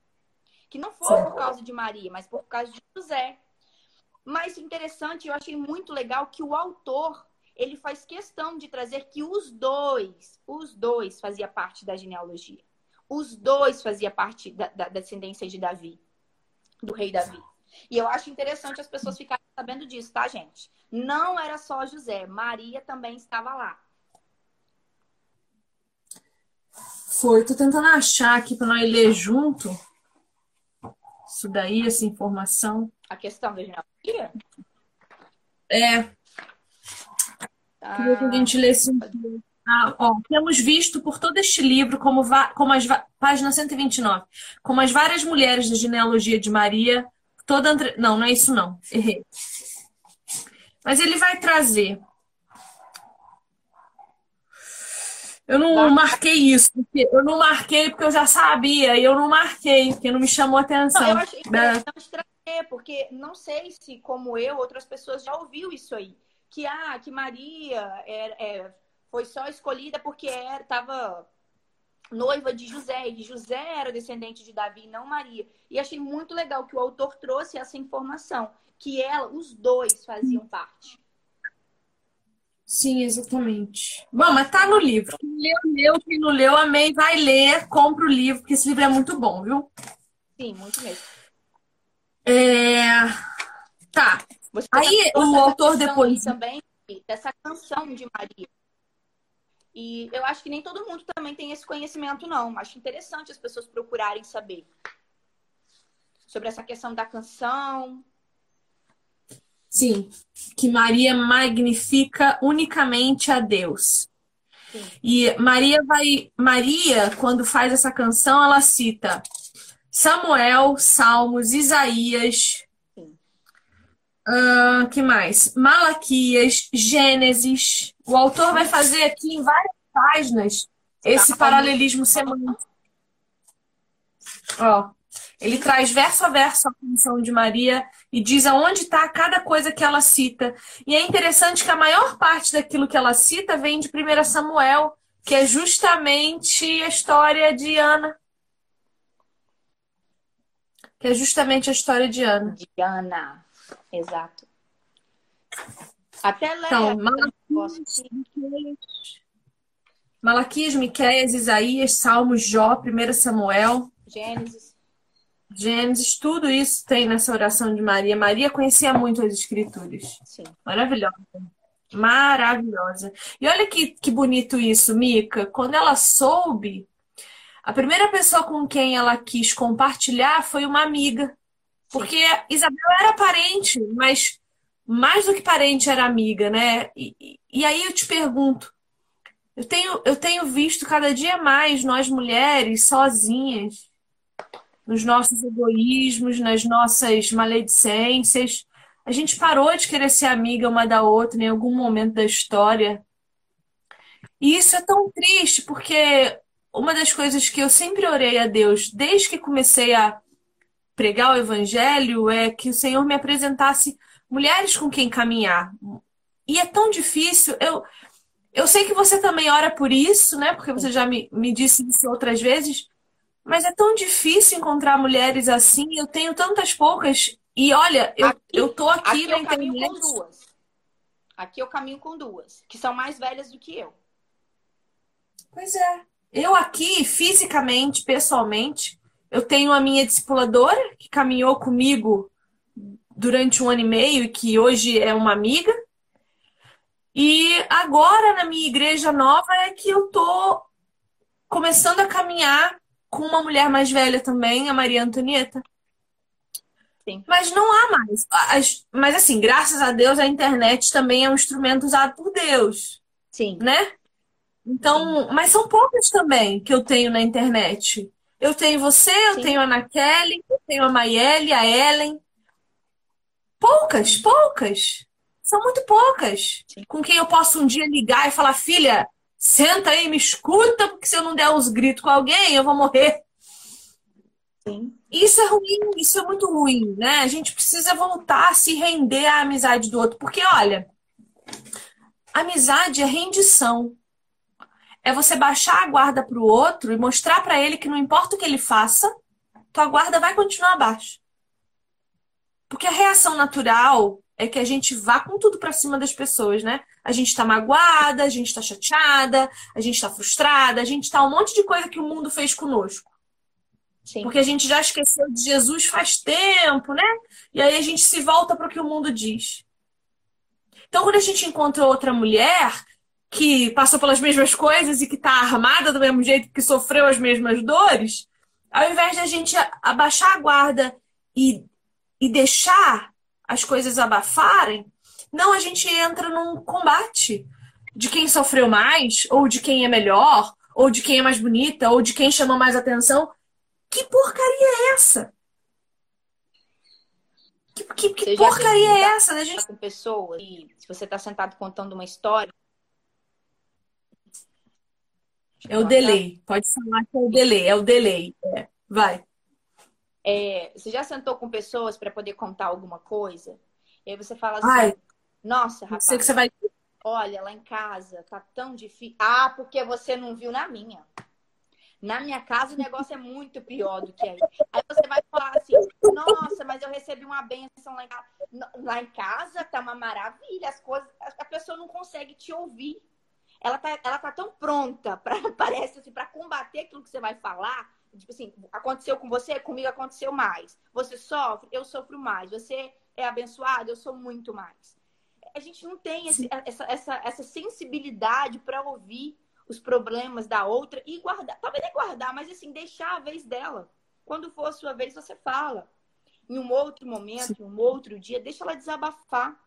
B: Que não foi por causa de Maria, mas por causa de José. Mas interessante, eu achei muito legal que o autor ele faz questão de trazer que os dois, os dois fazia parte da genealogia. Os dois fazia parte da, da, da descendência de Davi, do rei Davi. E eu acho interessante as pessoas ficarem sabendo disso, tá, gente? Não era só José, Maria também estava lá.
A: Foi, tô tentando achar aqui para nós ler junto. Isso daí, essa informação.
B: A questão da genealogia?
A: É, Queria que a gente lesse Ah, ó, temos visto por todo este livro, como, como as página 129, como as várias mulheres da genealogia de Maria, toda entre... não, não é isso não, errei. Mas ele vai trazer. Eu não tá. marquei isso, porque eu não marquei porque eu já sabia, e eu não marquei, porque não me chamou atenção. Não, eu
B: acho interessante trazer, porque não sei se, como eu, outras pessoas já ouviu isso aí. Que, ah, que Maria é, é foi só escolhida porque estava noiva de José, e José era descendente de Davi, não Maria. E achei muito legal que o autor trouxe essa informação, que ela, os dois faziam parte.
A: Sim, exatamente. Bom, mas tá no livro. Quem leu, leu. Quem não leu, amei, vai ler, compra o livro, porque esse livro é muito bom, viu?
B: Sim, muito mesmo.
A: É... Tá. Você Aí o autor depois.
B: Também dessa canção de Maria. E eu acho que nem todo mundo também tem esse conhecimento, não. Acho interessante as pessoas procurarem saber sobre essa questão da canção.
A: Sim, que Maria magnifica unicamente a Deus. Sim. E Maria vai, Maria, quando faz essa canção, ela cita Samuel, Salmos, Isaías, Uh, que mais? Malaquias, Gênesis. O autor vai fazer aqui em várias páginas esse paralelismo semântico. Ó, ele traz verso a verso a função de Maria e diz aonde está cada coisa que ela cita. E é interessante que a maior parte daquilo que ela cita vem de 1 Samuel, que é justamente a história de Ana. Que é justamente a história de Ana.
B: De Ana. Exato. Até Léa.
A: Então, Malaquias, Malaquias, Miqueias, Isaías, Salmos, Jó, 1 Samuel.
B: Gênesis.
A: Gênesis, tudo isso tem nessa oração de Maria. Maria conhecia muito as escrituras.
B: Sim.
A: Maravilhosa. Maravilhosa. E olha que, que bonito isso, Mica. Quando ela soube, a primeira pessoa com quem ela quis compartilhar foi uma amiga. Porque Isabel era parente, mas mais do que parente era amiga, né? E, e aí eu te pergunto, eu tenho, eu tenho visto cada dia mais nós mulheres sozinhas, nos nossos egoísmos, nas nossas maledicências. A gente parou de querer ser amiga uma da outra em algum momento da história. E isso é tão triste, porque uma das coisas que eu sempre orei a Deus, desde que comecei a pregar o evangelho é que o Senhor me apresentasse mulheres com quem caminhar. E é tão difícil. Eu, eu sei que você também ora por isso, né? Porque você já me, me disse isso outras vezes. Mas é tão difícil encontrar mulheres assim. Eu tenho tantas poucas. E olha, eu, aqui, eu tô aqui, aqui na eu internet.
B: Com duas. Aqui eu caminho com duas, que são mais velhas do que eu.
A: Pois é. Eu aqui, fisicamente, pessoalmente, eu tenho a minha discipuladora, que caminhou comigo durante um ano e meio e que hoje é uma amiga. E agora, na minha igreja nova, é que eu tô começando a caminhar com uma mulher mais velha também, a Maria Antonieta.
B: Sim.
A: Mas não há mais. Mas assim, graças a Deus, a internet também é um instrumento usado por Deus.
B: Sim.
A: Né? Então, Sim. mas são poucas também que eu tenho na internet. Eu tenho você, eu Sim. tenho a Ana Kelly, eu tenho a Maiele, a Ellen. Poucas, poucas. São muito poucas. Sim. Com quem eu posso um dia ligar e falar, filha, senta aí, me escuta, porque se eu não der uns gritos com alguém, eu vou morrer.
B: Sim.
A: Isso é ruim, isso é muito ruim, né? A gente precisa voltar a se render à amizade do outro. Porque, olha, amizade é rendição é você baixar a guarda para o outro e mostrar para ele que não importa o que ele faça, tua guarda vai continuar baixa. Porque a reação natural é que a gente vá com tudo para cima das pessoas, né? A gente está magoada, a gente está chateada, a gente está frustrada, a gente está um monte de coisa que o mundo fez conosco. Sim. Porque a gente já esqueceu de Jesus faz tempo, né? E aí a gente se volta para o que o mundo diz. Então, quando a gente encontra outra mulher, que passou pelas mesmas coisas e que está armada do mesmo jeito, que sofreu as mesmas dores, ao invés de a gente abaixar a guarda e, e deixar as coisas abafarem, não, a gente entra num combate. de quem sofreu mais, ou de quem é melhor, ou de quem é mais bonita, ou de quem chama mais atenção. Que porcaria é essa? Que, que, que porcaria é essa, né, gente?
B: Com pessoas e se você está sentado contando uma história.
A: É o delay. Pode falar que é o delay. É o delay. É. Vai.
B: É, você já sentou com pessoas para poder contar alguma coisa? E aí você fala assim: Ai, Nossa, rapaz.
A: Sei que você vai
B: Olha, lá em casa tá tão difícil. Ah, porque você não viu na minha. Na minha casa o negócio é muito pior do que aí. Aí você vai falar assim: nossa, mas eu recebi uma benção lá em casa. Lá em casa tá uma maravilha, as coisas. A pessoa não consegue te ouvir. Ela tá, ela tá tão pronta para parece assim, para combater aquilo que você vai falar. Tipo assim, aconteceu com você, comigo aconteceu mais. Você sofre, eu sofro mais. Você é abençoado, eu sou muito mais a gente não tem esse, essa, essa, essa sensibilidade para ouvir os problemas da outra e guardar. Talvez nem guardar, mas assim, deixar a vez dela. Quando for a sua vez, você fala. Em um outro momento, Sim. em um outro dia, deixa ela desabafar.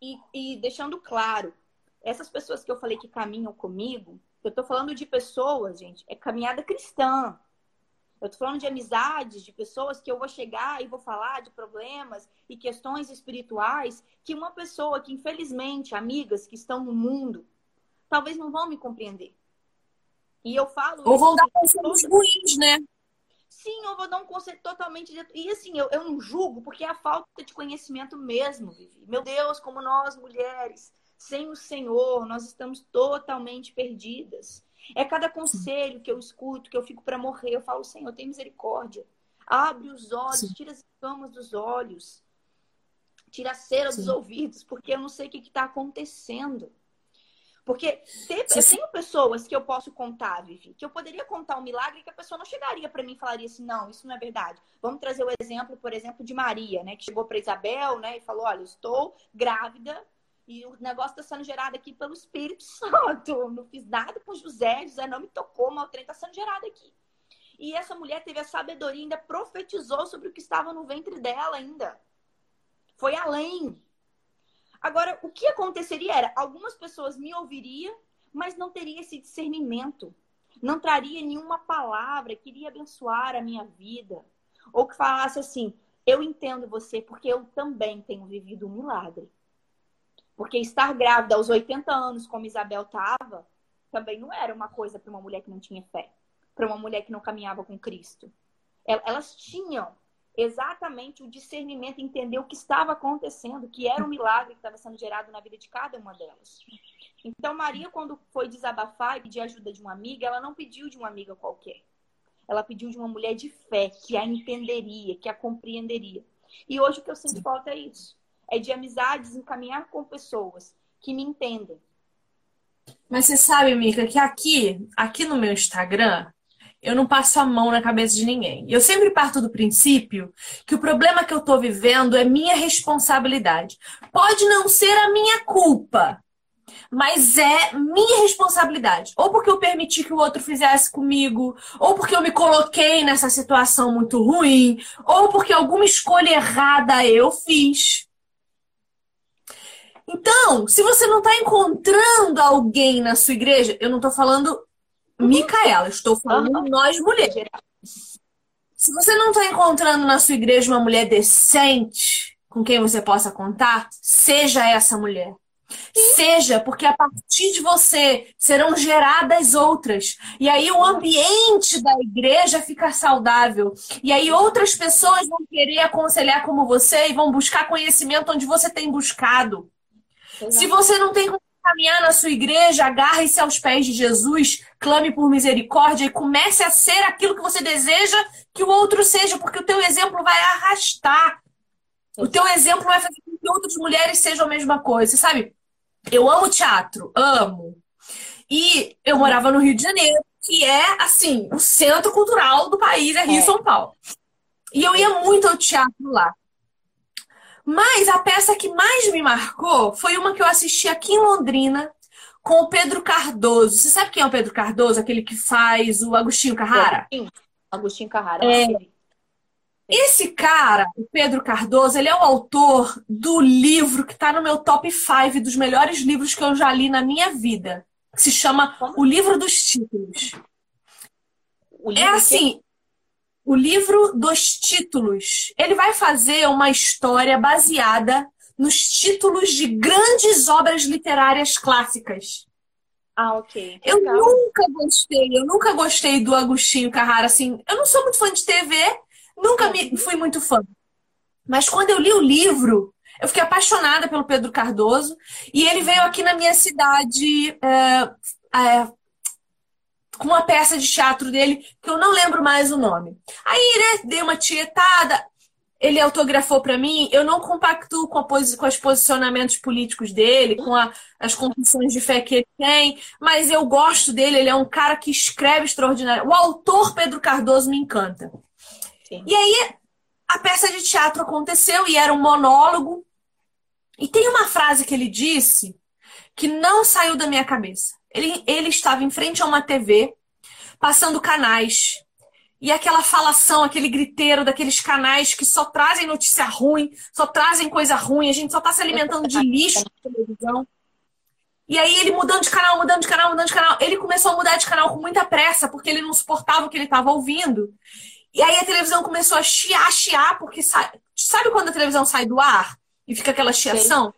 B: E, e deixando claro, essas pessoas que eu falei que caminham comigo, eu estou falando de pessoas, gente, é caminhada cristã. Eu tô falando de amizades, de pessoas que eu vou chegar e vou falar de problemas e questões espirituais que uma pessoa que, infelizmente, amigas que estão no mundo, talvez não vão me compreender. E eu falo.
A: Ou vão dar conselhos ruins, né?
B: Sim, eu vou dar um conselho totalmente. E assim, eu, eu não julgo, porque é a falta de conhecimento mesmo, Vivi. Meu Deus, como nós, mulheres, sem o Senhor, nós estamos totalmente perdidas. É cada conselho que eu escuto, que eu fico para morrer. Eu falo, Senhor, tem misericórdia. Abre os olhos, Sim. tira as escamas dos olhos, tira a cera Sim. dos ouvidos, porque eu não sei o que está acontecendo. Porque tem, eu tenho pessoas que eu posso contar, Vivi, que eu poderia contar um milagre que a pessoa não chegaria para mim e falaria assim, não, isso não é verdade. Vamos trazer o exemplo, por exemplo, de Maria, né, que chegou para Isabel, né, e falou, olha, estou grávida e o negócio está sendo gerado aqui pelo Espírito Santo. Não fiz nada com José, José não me tocou, mas o trem está sendo gerado aqui. E essa mulher teve a sabedoria, ainda profetizou sobre o que estava no ventre dela ainda. Foi além. Agora, o que aconteceria era, algumas pessoas me ouviriam, mas não teria esse discernimento. Não traria nenhuma palavra que iria abençoar a minha vida. Ou que falasse assim, eu entendo você porque eu também tenho vivido um milagre. Porque estar grávida aos 80 anos, como Isabel estava, também não era uma coisa para uma mulher que não tinha fé, para uma mulher que não caminhava com Cristo. Elas tinham exatamente o discernimento, entender o que estava acontecendo, que era um milagre que estava sendo gerado na vida de cada uma delas. Então, Maria, quando foi desabafar e pedir ajuda de uma amiga, ela não pediu de uma amiga qualquer. Ela pediu de uma mulher de fé, que a entenderia, que a compreenderia. E hoje o que eu sinto falta é isso é de amizades, encaminhar com pessoas que me entendem.
A: Mas você sabe, Mica, que aqui, aqui no meu Instagram, eu não passo a mão na cabeça de ninguém. Eu sempre parto do princípio que o problema que eu tô vivendo é minha responsabilidade. Pode não ser a minha culpa, mas é minha responsabilidade. Ou porque eu permiti que o outro fizesse comigo, ou porque eu me coloquei nessa situação muito ruim, ou porque alguma escolha errada eu fiz. Então, se você não está encontrando alguém na sua igreja, eu não estou falando Micaela, estou falando uhum. nós mulheres. Se você não está encontrando na sua igreja uma mulher decente com quem você possa contar, seja essa mulher. Seja, porque a partir de você serão geradas outras. E aí o ambiente da igreja fica saudável. E aí outras pessoas vão querer aconselhar como você e vão buscar conhecimento onde você tem buscado. Se você não tem como caminhar na sua igreja, agarre-se aos pés de Jesus, clame por misericórdia e comece a ser aquilo que você deseja que o outro seja, porque o teu exemplo vai arrastar. O teu exemplo vai fazer com que outras mulheres sejam a mesma coisa. Você sabe, eu amo teatro, amo. E eu morava no Rio de Janeiro, que é, assim, o centro cultural do país, é Rio é. São Paulo. E eu ia muito ao teatro lá. Mas a peça que mais me marcou foi uma que eu assisti aqui em Londrina com o Pedro Cardoso. Você sabe quem é o Pedro Cardoso? Aquele que faz o Agostinho Carrara?
B: Sim, Agostinho Carrara.
A: É, Esse cara, o Pedro Cardoso, ele é o autor do livro que está no meu top 5 dos melhores livros que eu já li na minha vida. Que se chama O Livro dos Títulos. é assim, o livro dos títulos. Ele vai fazer uma história baseada nos títulos de grandes obras literárias clássicas.
B: Ah, ok.
A: Eu Legal. nunca gostei, eu nunca gostei do Agostinho Carrara, assim. Eu não sou muito fã de TV, nunca me, fui muito fã. Mas quando eu li o livro, eu fiquei apaixonada pelo Pedro Cardoso. E ele veio aqui na minha cidade é, é, com uma peça de teatro dele, que eu não lembro mais o nome. Aí, né, dei uma tietada ele autografou para mim, eu não compacto com, com os posicionamentos políticos dele, com a, as confissões de fé que ele tem, mas eu gosto dele, ele é um cara que escreve extraordinário. O autor Pedro Cardoso me encanta. Sim. E aí a peça de teatro aconteceu e era um monólogo. E tem uma frase que ele disse que não saiu da minha cabeça. Ele, ele estava em frente a uma TV, passando canais e aquela falação, aquele griteiro daqueles canais que só trazem notícia ruim, só trazem coisa ruim, a gente só está se alimentando de lixo na televisão. E aí ele mudando de canal, mudando de canal, mudando de canal. Ele começou a mudar de canal com muita pressa, porque ele não suportava o que ele estava ouvindo. E aí a televisão começou a chiar, chiar, porque sabe, sabe quando a televisão sai do ar e fica aquela chiação?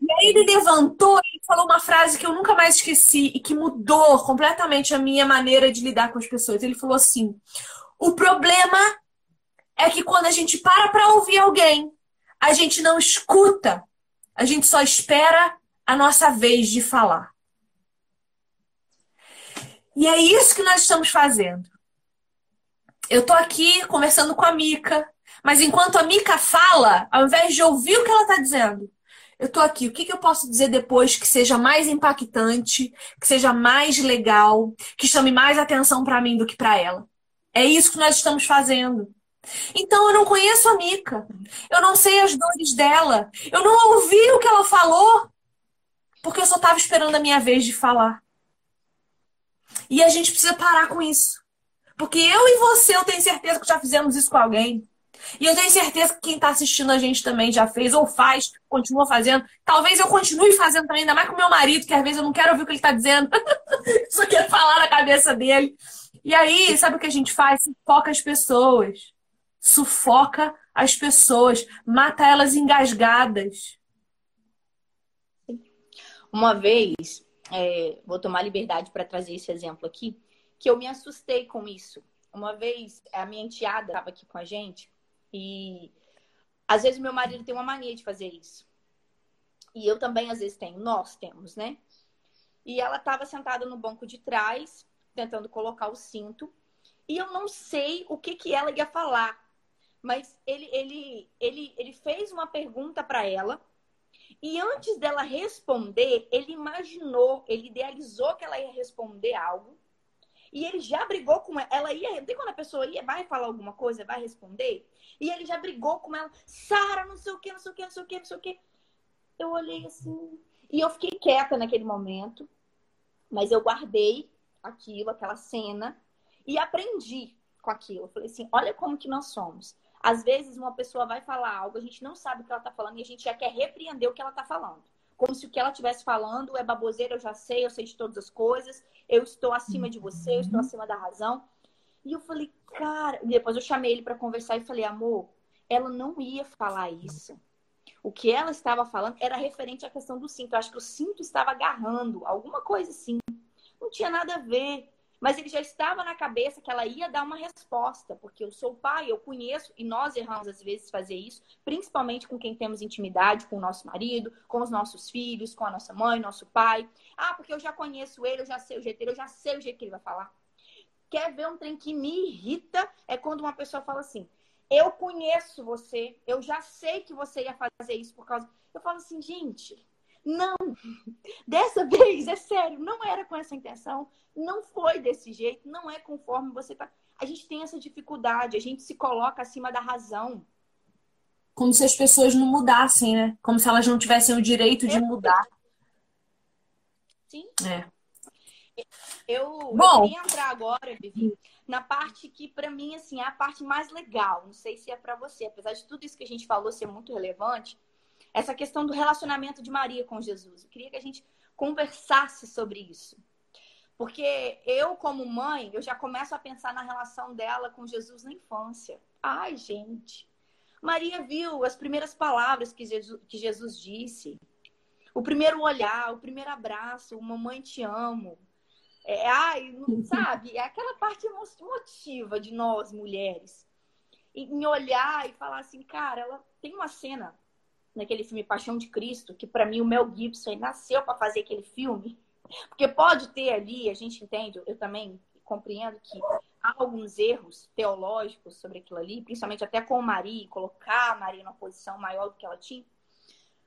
A: E aí ele levantou e falou uma frase que eu nunca mais esqueci e que mudou completamente a minha maneira de lidar com as pessoas. Ele falou assim: o problema é que quando a gente para para ouvir alguém, a gente não escuta, a gente só espera a nossa vez de falar. E é isso que nós estamos fazendo. Eu tô aqui conversando com a Mica, mas enquanto a Mica fala, ao invés de ouvir o que ela está dizendo, eu tô aqui. O que, que eu posso dizer depois que seja mais impactante, que seja mais legal, que chame mais atenção para mim do que para ela? É isso que nós estamos fazendo. Então eu não conheço a Mica. Eu não sei as dores dela. Eu não ouvi o que ela falou. Porque eu só estava esperando a minha vez de falar. E a gente precisa parar com isso. Porque eu e você, eu tenho certeza que já fizemos isso com alguém. E eu tenho certeza que quem está assistindo a gente também já fez ou faz, continua fazendo. Talvez eu continue fazendo também, ainda mais com meu marido, que às vezes eu não quero ouvir o que ele está dizendo. Só quero falar na cabeça dele. E aí, sabe o que a gente faz? Sufoca as pessoas. Sufoca as pessoas. Mata elas engasgadas.
B: Uma vez, é, vou tomar liberdade para trazer esse exemplo aqui, que eu me assustei com isso. Uma vez, a minha enteada estava aqui com a gente e às vezes meu marido tem uma mania de fazer isso. E eu também às vezes tenho, nós temos, né? E ela estava sentada no banco de trás tentando colocar o cinto. E eu não sei o que, que ela ia falar. Mas ele, ele, ele, ele fez uma pergunta para ela. E antes dela responder, ele imaginou, ele idealizou que ela ia responder algo. E ele já brigou com ela. Ela ia. Tem quando a pessoa ia, vai falar alguma coisa, vai responder? E ele já brigou com ela. Sara, não sei o que, não sei o que, não sei o que, não sei o que. Eu olhei assim. E eu fiquei quieta naquele momento. Mas eu guardei aquilo, aquela cena, e aprendi com aquilo. Eu falei assim, olha como que nós somos. Às vezes uma pessoa vai falar algo, a gente não sabe o que ela está falando e a gente já quer repreender o que ela está falando. Como se o que ela estivesse falando é baboseira, eu já sei, eu sei de todas as coisas, eu estou acima de você, eu estou acima da razão. E eu falei, cara, e depois eu chamei ele para conversar e falei, amor, ela não ia falar isso. O que ela estava falando era referente à questão do cinto. Eu acho que o cinto estava agarrando, alguma coisa assim. Não tinha nada a ver. Mas ele já estava na cabeça que ela ia dar uma resposta, porque eu sou pai, eu conheço, e nós erramos às vezes fazer isso, principalmente com quem temos intimidade, com o nosso marido, com os nossos filhos, com a nossa mãe, nosso pai. Ah, porque eu já conheço ele, eu já sei o jeito dele, eu já sei o jeito que ele vai falar. Quer ver um trem que me irrita? É quando uma pessoa fala assim: Eu conheço você, eu já sei que você ia fazer isso por causa. Eu falo assim, gente, não, dessa vez, é sério, não era com essa intenção, não foi desse jeito, não é conforme você tá. A gente tem essa dificuldade, a gente se coloca acima da razão.
A: Como se as pessoas não mudassem, né? Como se elas não tivessem o direito de mudar.
B: Sim.
A: É.
B: Eu, Bom, eu queria entrar agora, Vivi, na parte que para mim assim é a parte mais legal. Não sei se é para você, apesar de tudo isso que a gente falou ser muito relevante, essa questão do relacionamento de Maria com Jesus. Eu queria que a gente conversasse sobre isso. Porque eu, como mãe, eu já começo a pensar na relação dela com Jesus na infância. Ai, gente. Maria viu as primeiras palavras que Jesus, que Jesus disse. O primeiro olhar, o primeiro abraço, mamãe te amo. É, ai, sabe? É aquela parte emotiva de nós, mulheres. Em olhar e falar assim, cara, ela tem uma cena naquele filme Paixão de Cristo, que para mim o Mel Gibson nasceu para fazer aquele filme. Porque pode ter ali, a gente entende, eu também compreendo que há alguns erros teológicos sobre aquilo ali, principalmente até com Maria, colocar a Maria numa posição maior do que ela tinha.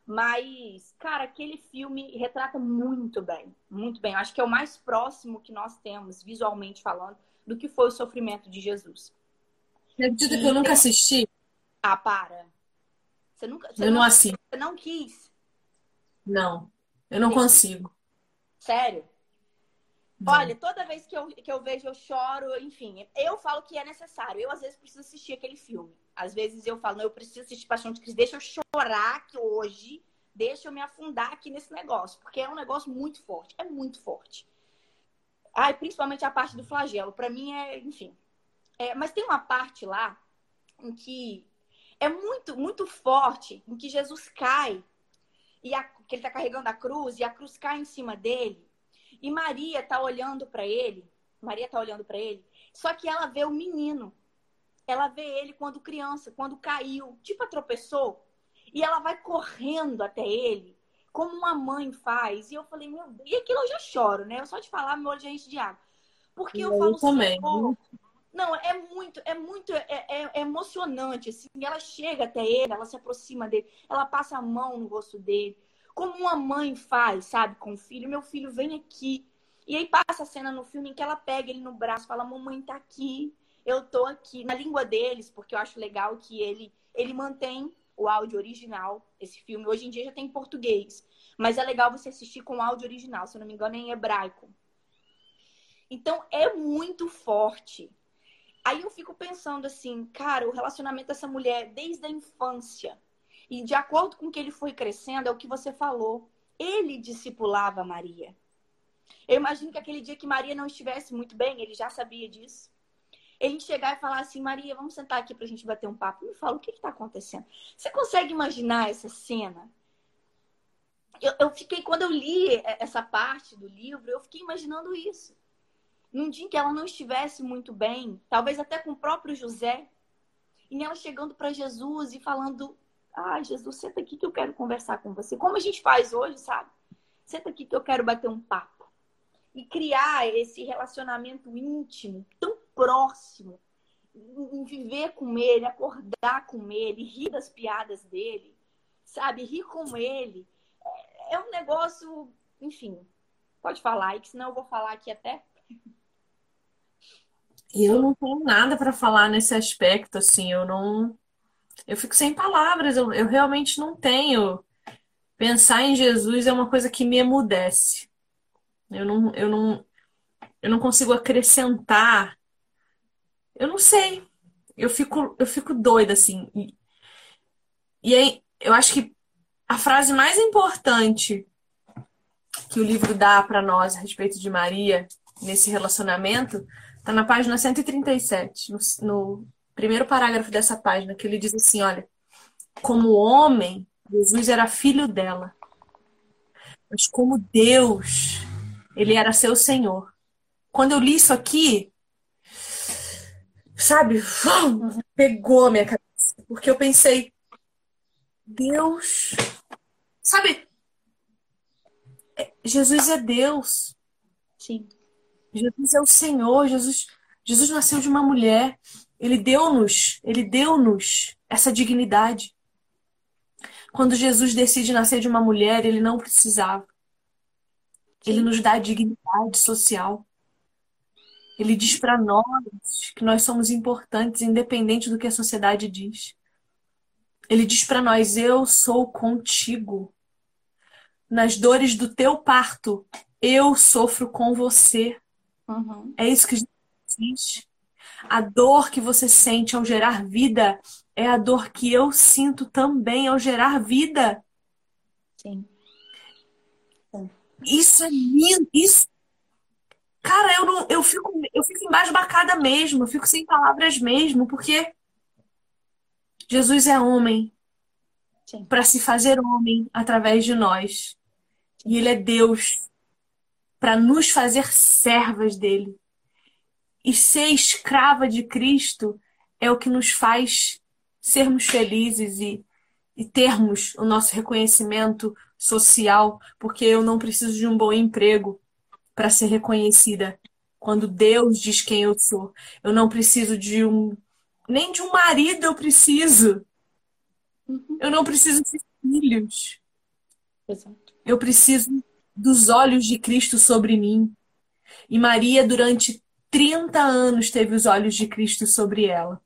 B: Mas, cara, aquele filme retrata muito bem, muito bem. Acho que é o mais próximo que nós temos, visualmente falando, do que foi o sofrimento de Jesus.
A: Acredita que eu nunca assisti?
B: Ah, para. Você nunca. Você
A: eu não, assim.
B: Você não quis?
A: Não, eu não consigo.
B: Sério? Não. Olha, toda vez que eu, que eu vejo, eu choro, enfim. Eu falo que é necessário. Eu, às vezes, preciso assistir aquele filme. Às vezes eu falo, não, eu preciso assistir Paixão de Cristo. Deixa eu chorar aqui hoje. Deixa eu me afundar aqui nesse negócio. Porque é um negócio muito forte. É muito forte. Ah, principalmente a parte do flagelo. Para mim é, enfim. É, mas tem uma parte lá em que é muito, muito forte, em que Jesus cai. E a, que ele está carregando a cruz e a cruz cai em cima dele. E Maria está olhando para ele. Maria está olhando para ele. Só que ela vê o menino. Ela vê ele quando criança, quando caiu, tipo, tropeçou. E ela vai correndo até ele, como uma mãe faz. E eu falei, meu Deus. E aquilo eu já choro, né? Eu só de falar, meu olho já enche de água. Porque eu, eu falo,
A: também.
B: Não, é muito, é muito, é, é, é, emocionante, assim. Ela chega até ele, ela se aproxima dele, ela passa a mão no rosto dele como uma mãe faz, sabe, com o filho. Meu filho vem aqui. E aí passa a cena no filme em que ela pega ele no braço, fala: "Mamãe tá aqui, eu tô aqui". Na língua deles, porque eu acho legal que ele ele mantém o áudio original. Esse filme hoje em dia já tem em português, mas é legal você assistir com o áudio original, se eu não me engano é em hebraico. Então é muito forte. Aí eu fico pensando assim, cara, o relacionamento dessa mulher desde a infância e de acordo com que ele foi crescendo, é o que você falou. Ele discipulava Maria. Eu imagino que aquele dia que Maria não estivesse muito bem, ele já sabia disso. Ele chegar e falar assim, Maria, vamos sentar aqui para a gente bater um papo. Me fala, o que está acontecendo? Você consegue imaginar essa cena? Eu, eu, fiquei, quando eu li essa parte do livro, eu fiquei imaginando isso. Num dia em que ela não estivesse muito bem, talvez até com o próprio José, e ela chegando para Jesus e falando ah, Jesus, senta aqui que eu quero conversar com você. Como a gente faz hoje, sabe? Senta aqui que eu quero bater um papo. E criar esse relacionamento íntimo, tão próximo. Em viver com ele, acordar com ele, rir das piadas dele, sabe? Rir com ele. É, é um negócio, enfim. Pode falar aí, que senão eu vou falar aqui até.
A: Eu não tenho nada para falar nesse aspecto, assim, eu não eu fico sem palavras, eu, eu realmente não tenho. Pensar em Jesus é uma coisa que me emudece. Eu não, eu não, eu não consigo acrescentar. Eu não sei. Eu fico, eu fico doida assim. E, e aí, eu acho que a frase mais importante que o livro dá para nós a respeito de Maria nesse relacionamento está na página 137, no, no primeiro parágrafo dessa página, que ele diz assim: olha, como homem, Jesus era filho dela, mas como Deus, ele era seu Senhor. Quando eu li isso aqui, sabe, pegou a minha cabeça, porque eu pensei, Deus, sabe, é, Jesus é Deus.
B: Sim.
A: Jesus é o Senhor, Jesus, Jesus nasceu de uma mulher. Ele deu-nos, ele deu-nos essa dignidade. Quando Jesus decide nascer de uma mulher, ele não precisava. Ele nos dá a dignidade social. Ele diz para nós que nós somos importantes, independente do que a sociedade diz. Ele diz para nós: Eu sou contigo. Nas dores do teu parto, eu sofro com você.
B: Uhum.
A: É isso que diz. A dor que você sente ao gerar vida é a dor que eu sinto também ao gerar vida.
B: Sim. Sim.
A: Isso é lindo. Isso... Cara, eu, não, eu, fico, eu fico embasbacada mesmo. Eu fico sem palavras mesmo, porque Jesus é homem para se fazer homem através de nós. E Ele é Deus para nos fazer servas dele. E ser escrava de Cristo é o que nos faz sermos felizes e, e termos o nosso reconhecimento social, porque eu não preciso de um bom emprego para ser reconhecida. Quando Deus diz quem eu sou, eu não preciso de um nem de um marido eu preciso.
B: Uhum.
A: Eu não preciso de filhos.
B: Exato.
A: Eu preciso dos olhos de Cristo sobre mim. E Maria, durante 30 anos, teve os olhos de Cristo sobre ela.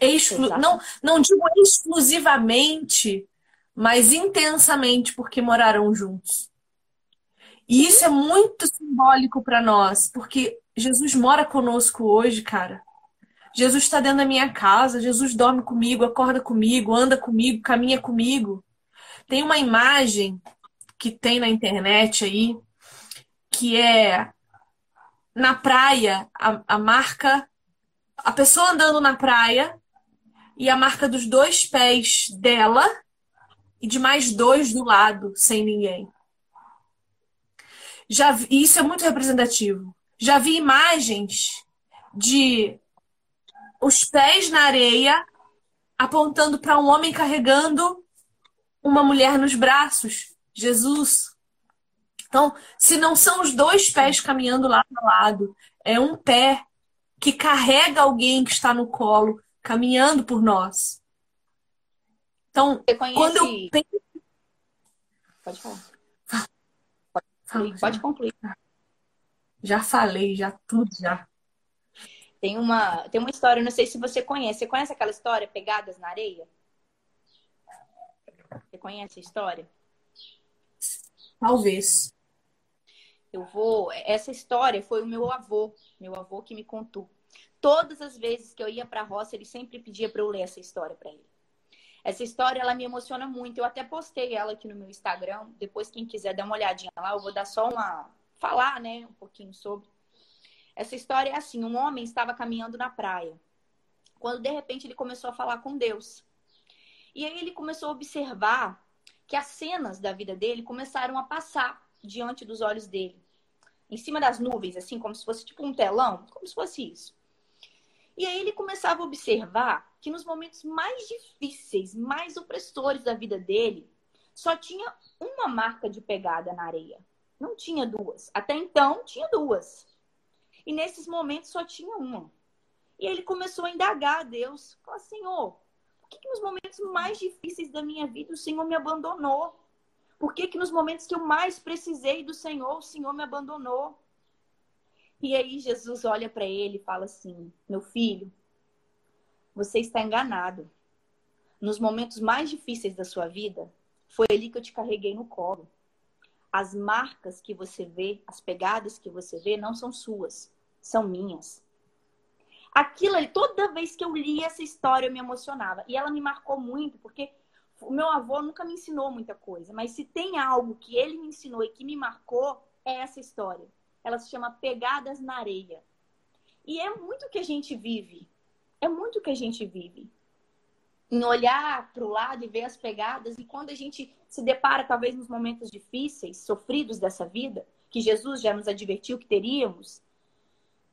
A: Exclu não, não digo exclusivamente, mas intensamente, porque moraram juntos. E isso é muito simbólico para nós, porque Jesus mora conosco hoje, cara. Jesus está dentro da minha casa, Jesus dorme comigo, acorda comigo, anda comigo, caminha comigo. Tem uma imagem que tem na internet aí, que é na praia, a, a marca, a pessoa andando na praia e a marca dos dois pés dela e de mais dois do lado, sem ninguém. Já vi, isso é muito representativo. Já vi imagens de os pés na areia apontando para um homem carregando uma mulher nos braços, Jesus. Então, se não são os dois pés caminhando lado a lado, é um pé que carrega alguém que está no colo, caminhando por nós. Então, quando eu penso...
B: Pode falar. Pode, pode concluir.
A: Já falei, já tudo, já.
B: Tem uma, tem uma história, não sei se você conhece. Você conhece aquela história, Pegadas na Areia? Você conhece a história?
A: Talvez.
B: Eu vou. Essa história foi o meu avô, meu avô que me contou. Todas as vezes que eu ia para a roça, ele sempre pedia para eu ler essa história para ele. Essa história ela me emociona muito. Eu até postei ela aqui no meu Instagram. Depois quem quiser dar uma olhadinha lá, eu vou dar só uma falar, né, um pouquinho sobre. Essa história é assim: um homem estava caminhando na praia, quando de repente ele começou a falar com Deus. E aí ele começou a observar que as cenas da vida dele começaram a passar diante dos olhos dele, em cima das nuvens, assim, como se fosse tipo um telão, como se fosse isso. E aí ele começava a observar que nos momentos mais difíceis, mais opressores da vida dele, só tinha uma marca de pegada na areia. Não tinha duas. Até então, tinha duas. E nesses momentos só tinha uma. E ele começou a indagar a Deus. Falou, Senhor, que, que nos momentos mais difíceis da minha vida o Senhor me abandonou? Por que, que nos momentos que eu mais precisei do Senhor, o Senhor me abandonou? E aí Jesus olha para ele e fala assim: Meu filho, você está enganado. Nos momentos mais difíceis da sua vida, foi ali que eu te carreguei no colo. As marcas que você vê, as pegadas que você vê, não são suas, são minhas. Aquilo ali, toda vez que eu li essa história, eu me emocionava. E ela me marcou muito, porque o meu avô nunca me ensinou muita coisa. Mas se tem algo que ele me ensinou e que me marcou, é essa história. Ela se chama Pegadas na Areia. E é muito que a gente vive. É muito que a gente vive em olhar para o lado e ver as pegadas. E quando a gente se depara, talvez, nos momentos difíceis, sofridos dessa vida, que Jesus já nos advertiu que teríamos,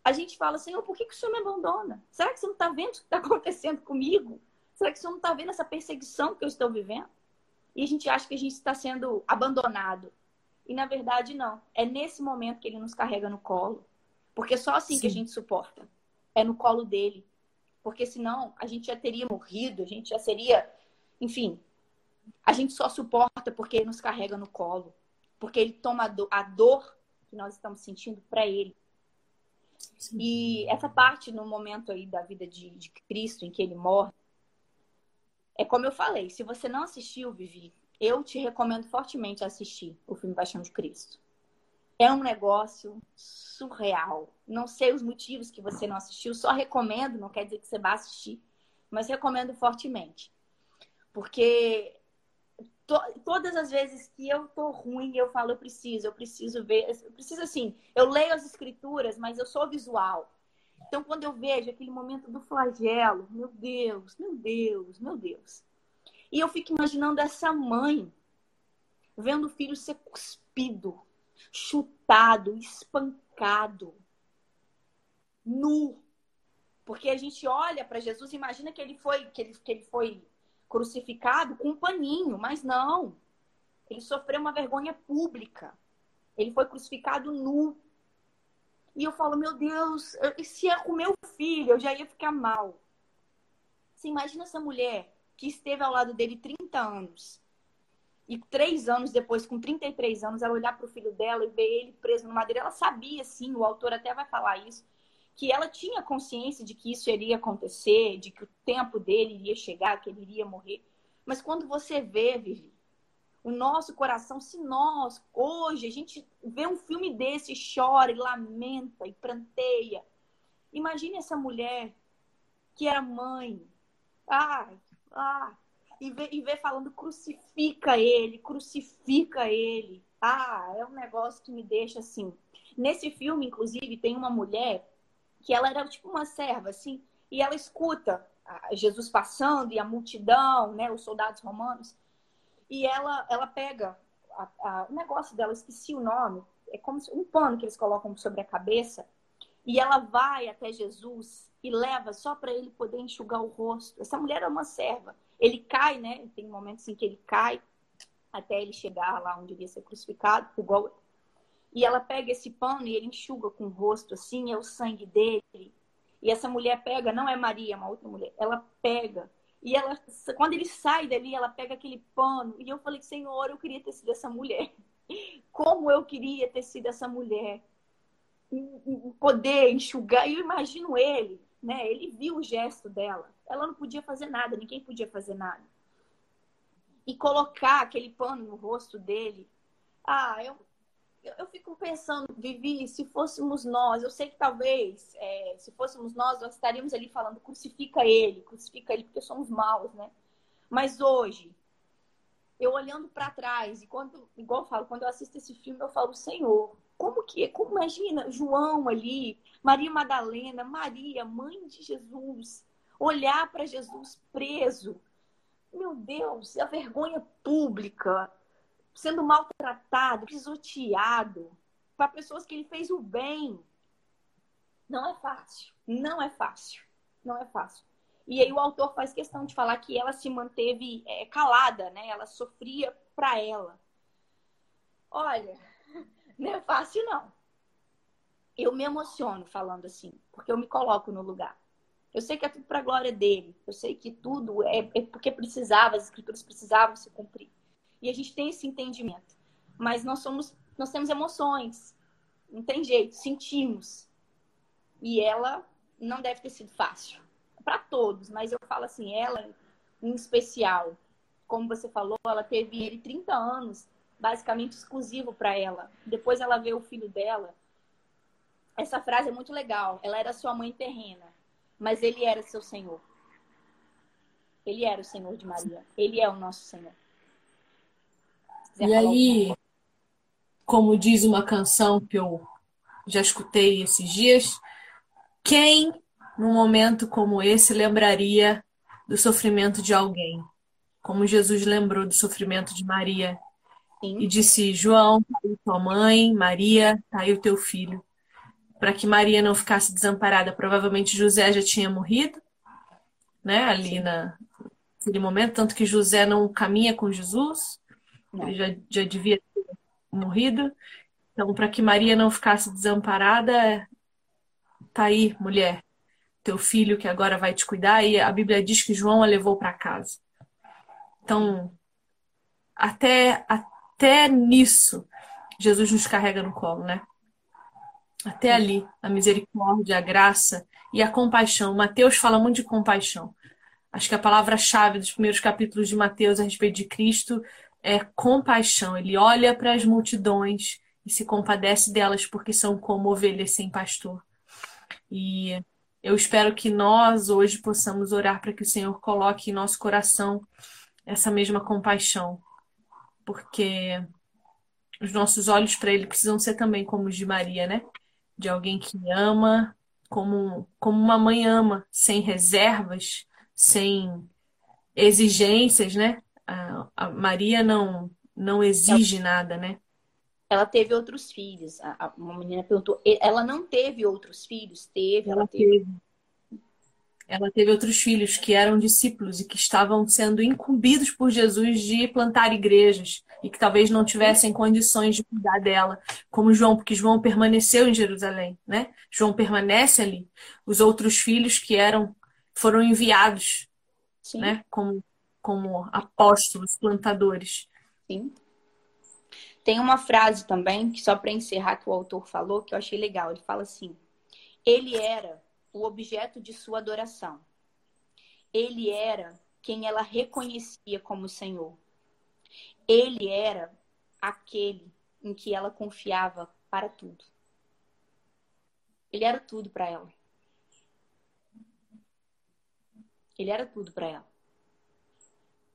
B: a gente fala, Senhor, por que, que o Senhor me abandona? Será que você não está vendo o que está acontecendo comigo? Será que o Senhor não está vendo essa perseguição que eu estou vivendo? E a gente acha que a gente está sendo abandonado. E na verdade, não. É nesse momento que ele nos carrega no colo. Porque é só assim Sim. que a gente suporta. É no colo dele porque senão a gente já teria morrido, a gente já seria, enfim, a gente só suporta porque ele nos carrega no colo, porque ele toma a dor que nós estamos sentindo para ele. Sim. E essa parte no momento aí da vida de, de Cristo, em que ele morre, é como eu falei, se você não assistiu, Vivi, eu te recomendo fortemente assistir o filme Paixão de Cristo. É um negócio surreal. Não sei os motivos que você não assistiu, só recomendo, não quer dizer que você vá assistir, mas recomendo fortemente. Porque to, todas as vezes que eu tô ruim, eu falo, eu preciso, eu preciso ver, eu preciso assim, eu leio as escrituras, mas eu sou visual. Então, quando eu vejo aquele momento do flagelo, meu Deus, meu Deus, meu Deus. E eu fico imaginando essa mãe vendo o filho ser cuspido, chutado, espancado, nu. Porque a gente olha para Jesus e imagina que ele foi que ele, que ele foi crucificado com um paninho, mas não. Ele sofreu uma vergonha pública. Ele foi crucificado nu. E eu falo, meu Deus, se é com meu filho, eu já ia ficar mal. Você imagina essa mulher que esteve ao lado dele 30 anos. E três anos depois, com 33 anos, ela olhar para o filho dela e ver ele preso no madeira. Ela sabia, sim, o autor até vai falar isso, que ela tinha consciência de que isso iria acontecer, de que o tempo dele iria chegar, que ele iria morrer. Mas quando você vê, Vivi, o nosso coração, se nós, hoje, a gente vê um filme desse chora e lamenta e pranteia. Imagine essa mulher que era mãe. Ai, ah, e e vê falando crucifica ele, crucifica ele. Ah, é um negócio que me deixa assim. Nesse filme, inclusive, tem uma mulher que ela era tipo uma serva, assim, e ela escuta Jesus passando e a multidão, né, os soldados romanos, e ela, ela pega a, a, o negócio dela, esqueci o nome, é como se, um pano que eles colocam sobre a cabeça, e ela vai até Jesus e leva só para ele poder enxugar o rosto. Essa mulher é uma serva. Ele cai, né? Tem momentos em que ele cai até ele chegar lá onde iria ser crucificado, igual e ela pega esse pano e ele enxuga com o rosto assim, é o sangue dele. E essa mulher pega, não é Maria, é uma outra mulher, ela pega. E ela, quando ele sai dali, ela pega aquele pano. E eu falei, Senhor, eu queria ter sido essa mulher. Como eu queria ter sido essa mulher. Poder enxugar. E eu imagino ele, né? Ele viu o gesto dela. Ela não podia fazer nada, ninguém podia fazer nada. E colocar aquele pano no rosto dele. Ah, eu, eu fico pensando, Vivi, se fôssemos nós, eu sei que talvez, é, se fôssemos nós, nós estaríamos ali falando, crucifica ele, crucifica ele, porque somos maus, né? Mas hoje, eu olhando para trás, e quando, igual eu falo, quando eu assisto esse filme, eu falo, Senhor, como que é? Como imagina João ali, Maria Madalena, Maria, mãe de Jesus, olhar para Jesus preso. Meu Deus, a vergonha pública, sendo maltratado, pisoteado, para pessoas que ele fez o bem. Não é fácil. Não é fácil. Não é fácil. E aí o autor faz questão de falar que ela se manteve é, calada, né? Ela sofria para ela. Olha, não é fácil não. Eu me emociono falando assim, porque eu me coloco no lugar. Eu sei que é tudo para a glória dele. Eu sei que tudo é, é porque precisava, as escrituras precisavam se cumprir. E a gente tem esse entendimento. Mas nós somos, nós temos emoções. Não tem jeito, sentimos. E ela não deve ter sido fácil. Para todos, mas eu falo assim, ela em especial. Como você falou, ela teve ele 30 anos, basicamente exclusivo para ela. Depois ela vê o filho dela. Essa frase é muito legal. Ela era sua mãe terrena, mas ele era seu Senhor. Ele era o Senhor de Maria. Ele é o nosso Senhor.
A: E aí, como diz uma canção que eu já escutei esses dias, quem num momento como esse lembraria do sofrimento de alguém? Como Jesus lembrou do sofrimento de Maria Sim. e disse: João, tua mãe, Maria, tá aí o teu filho. Para que Maria não ficasse desamparada, provavelmente José já tinha morrido, né? Ali na, naquele momento, tanto que José não caminha com Jesus. Ele já, já devia ter morrido. Então, para que Maria não ficasse desamparada, tá aí, mulher, teu filho que agora vai te cuidar. E a Bíblia diz que João a levou para casa. Então, até, até nisso, Jesus nos carrega no colo, né? Até ali, a misericórdia, a graça e a compaixão. Mateus fala muito de compaixão. Acho que a palavra-chave dos primeiros capítulos de Mateus a respeito de Cristo é compaixão. Ele olha para as multidões e se compadece delas porque são como ovelhas sem pastor. E eu espero que nós hoje possamos orar para que o Senhor coloque em nosso coração essa mesma compaixão, porque os nossos olhos para Ele precisam ser também como os de Maria, né? De alguém que ama, como, como uma mãe ama, sem reservas, sem exigências, né? A, a Maria não, não exige nada, né?
B: Ela teve outros filhos. Uma menina perguntou, ela não teve outros filhos? Teve,
A: ela, ela teve. teve. Ela teve outros filhos que eram discípulos e que estavam sendo incumbidos por Jesus de plantar igrejas e que talvez não tivessem condições de cuidar dela, como João, porque João permaneceu em Jerusalém, né? João permanece ali. Os outros filhos que eram foram enviados, Sim. né? Como como apóstolos, plantadores.
B: Sim. Tem uma frase também, que só para encerrar, que o autor falou, que eu achei legal. Ele fala assim: Ele era o objeto de sua adoração. Ele era quem ela reconhecia como Senhor. Ele era aquele em que ela confiava para tudo. Ele era tudo para ela. Ele era tudo para ela.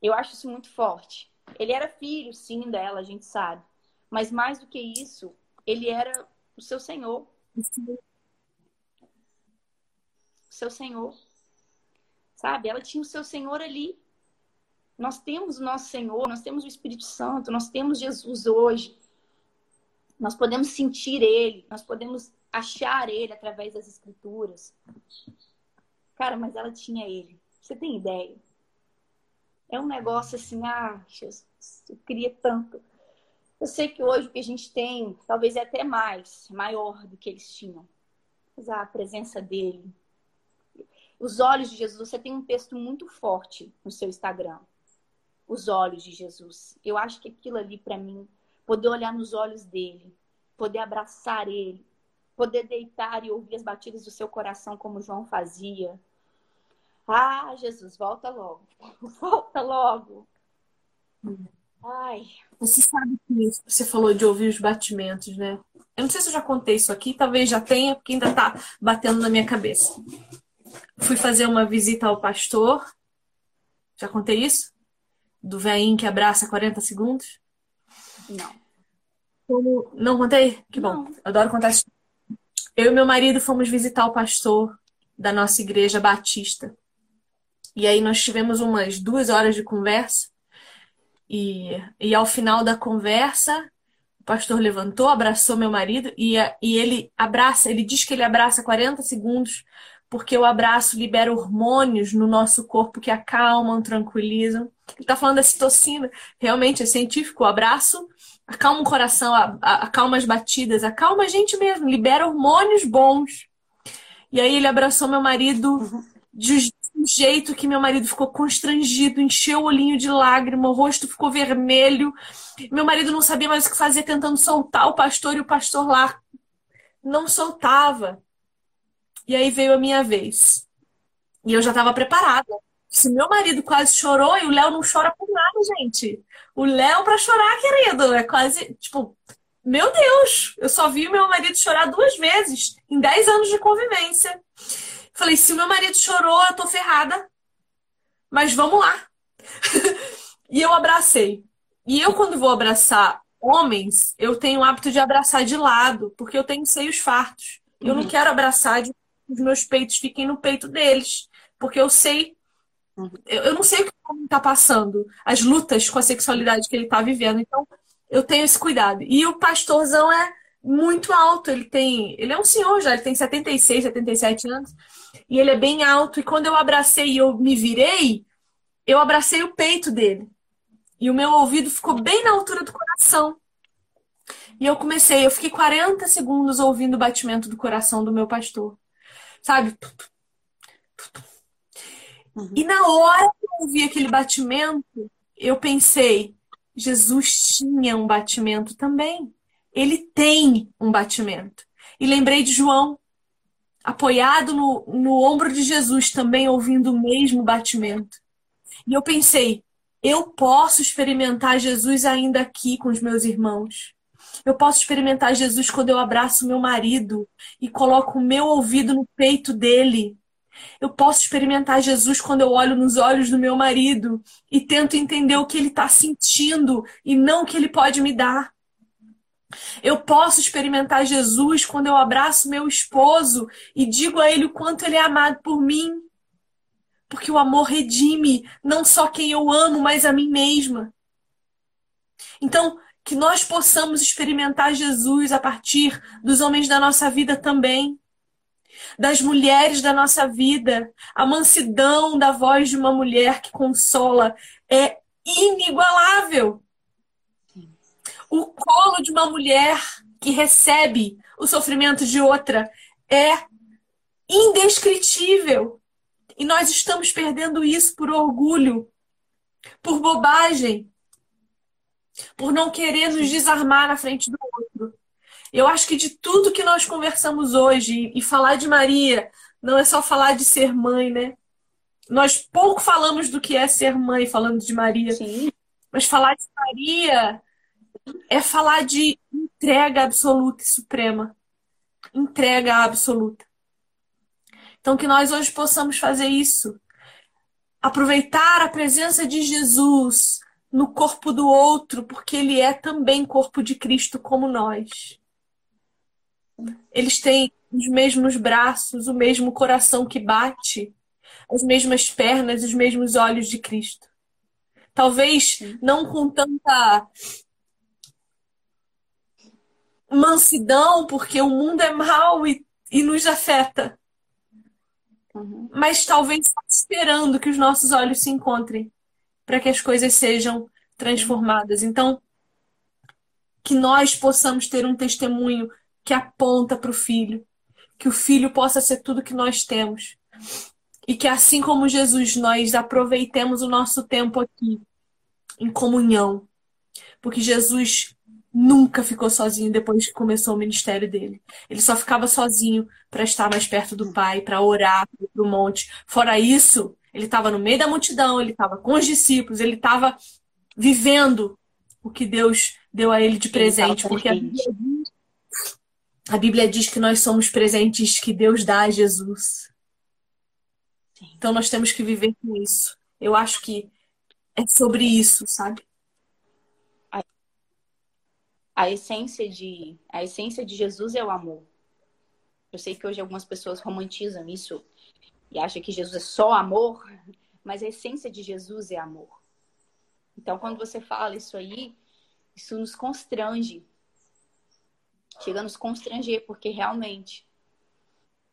B: Eu acho isso muito forte. Ele era filho, sim, dela, a gente sabe. Mas mais do que isso, ele era o seu Senhor. O seu Senhor. Sabe? Ela tinha o seu Senhor ali. Nós temos o nosso Senhor, nós temos o Espírito Santo, nós temos Jesus hoje. Nós podemos sentir Ele, nós podemos achar Ele através das Escrituras. Cara, mas ela tinha Ele. Você tem ideia? É um negócio assim, ah, Jesus, eu queria tanto. Eu sei que hoje o que a gente tem, talvez é até mais, maior do que eles tinham. Mas a presença dele. Os olhos de Jesus, você tem um texto muito forte no seu Instagram. Os olhos de Jesus. Eu acho que aquilo ali para mim, poder olhar nos olhos dele, poder abraçar ele, poder deitar e ouvir as batidas do seu coração como João fazia, ah, Jesus, volta logo. Volta logo. Ai.
A: Você sabe que você falou de ouvir os batimentos, né? Eu não sei se eu já contei isso aqui, talvez já tenha, porque ainda tá batendo na minha cabeça. Fui fazer uma visita ao pastor. Já contei isso? Do veinho que abraça 40 segundos?
B: Não.
A: Como... Não contei? Que bom. Não. Adoro contar isso. Eu e meu marido fomos visitar o pastor da nossa igreja batista. E aí nós tivemos umas duas horas de conversa. E, e ao final da conversa, o pastor levantou, abraçou meu marido e, e ele abraça, ele diz que ele abraça 40 segundos, porque o abraço libera hormônios no nosso corpo que acalmam, tranquilizam. Ele está falando da citocina, realmente é científico. O abraço acalma o coração, acalma as batidas, acalma a gente mesmo, libera hormônios bons. E aí ele abraçou meu marido de um jeito que meu marido ficou constrangido, encheu o olhinho de lágrima, o rosto ficou vermelho. Meu marido não sabia mais o que fazer, tentando soltar o pastor e o pastor lá não soltava. E aí veio a minha vez. E eu já estava preparada. Se meu marido quase chorou e o Léo não chora por nada, gente. O Léo para chorar, querido, é quase tipo, meu Deus, eu só vi o meu marido chorar duas vezes em 10 anos de convivência. Falei, se o meu marido chorou, eu tô ferrada. Mas vamos lá. e eu abracei. E eu, quando vou abraçar homens, eu tenho o hábito de abraçar de lado, porque eu tenho seios fartos. Uhum. Eu não uhum. quero abraçar de os meus peitos fiquem no peito deles. Porque eu sei. Uhum. Eu, eu não sei o que o homem tá passando, as lutas com a sexualidade que ele tá vivendo. Então, eu tenho esse cuidado. E o pastorzão é muito alto. Ele tem. Ele é um senhor já, ele tem 76, 77 anos. E ele é bem alto. E quando eu abracei e eu me virei, eu abracei o peito dele. E o meu ouvido ficou bem na altura do coração. E eu comecei, eu fiquei 40 segundos ouvindo o batimento do coração do meu pastor. Sabe? Uhum. E na hora que eu ouvi aquele batimento, eu pensei, Jesus tinha um batimento também. Ele tem um batimento. E lembrei de João, apoiado no, no ombro de Jesus, também ouvindo o mesmo batimento. E eu pensei, eu posso experimentar Jesus ainda aqui com os meus irmãos. Eu posso experimentar Jesus quando eu abraço meu marido e coloco o meu ouvido no peito dele. Eu posso experimentar Jesus quando eu olho nos olhos do meu marido e tento entender o que ele está sentindo e não o que ele pode me dar. Eu posso experimentar Jesus quando eu abraço meu esposo e digo a ele o quanto ele é amado por mim. Porque o amor redime não só quem eu amo, mas a mim mesma. Então, que nós possamos experimentar Jesus a partir dos homens da nossa vida também, das mulheres da nossa vida. A mansidão da voz de uma mulher que consola é inigualável. O colo de uma mulher que recebe o sofrimento de outra é indescritível. E nós estamos perdendo isso por orgulho, por bobagem, por não querer nos desarmar na frente do outro. Eu acho que de tudo que nós conversamos hoje, e falar de Maria não é só falar de ser mãe, né? Nós pouco falamos do que é ser mãe falando de Maria. Sim. Mas falar de Maria é falar de entrega absoluta e suprema. Entrega absoluta. Então, que nós hoje possamos fazer isso. Aproveitar a presença de Jesus no corpo do outro, porque ele é também corpo de Cristo como nós. Eles têm os mesmos braços, o mesmo coração que bate, as mesmas pernas, os mesmos olhos de Cristo. Talvez não com tanta mansidão, porque o mundo é mau e, e nos afeta. Uhum. Mas talvez esperando que os nossos olhos se encontrem para que as coisas sejam transformadas. Então, que nós possamos ter um testemunho que aponta para o filho, que o filho possa ser tudo que nós temos. E que assim como Jesus, nós aproveitemos o nosso tempo aqui em comunhão. Porque Jesus nunca ficou sozinho depois que começou o ministério dele. Ele só ficava sozinho para estar mais perto do Pai, para orar para o monte. Fora isso, ele estava no meio da multidão, ele estava com os discípulos, ele estava vivendo o que Deus deu a ele de presente. Porque a Bíblia, diz, a Bíblia diz que nós somos presentes que Deus dá a Jesus. Então nós temos que viver com isso. Eu acho que é sobre isso, sabe?
B: A essência de a essência de Jesus é o amor. Eu sei que hoje algumas pessoas romantizam isso e acham que Jesus é só amor, mas a essência de Jesus é amor. Então, quando você fala isso aí, isso nos constrange. Chega a nos constranger, porque realmente,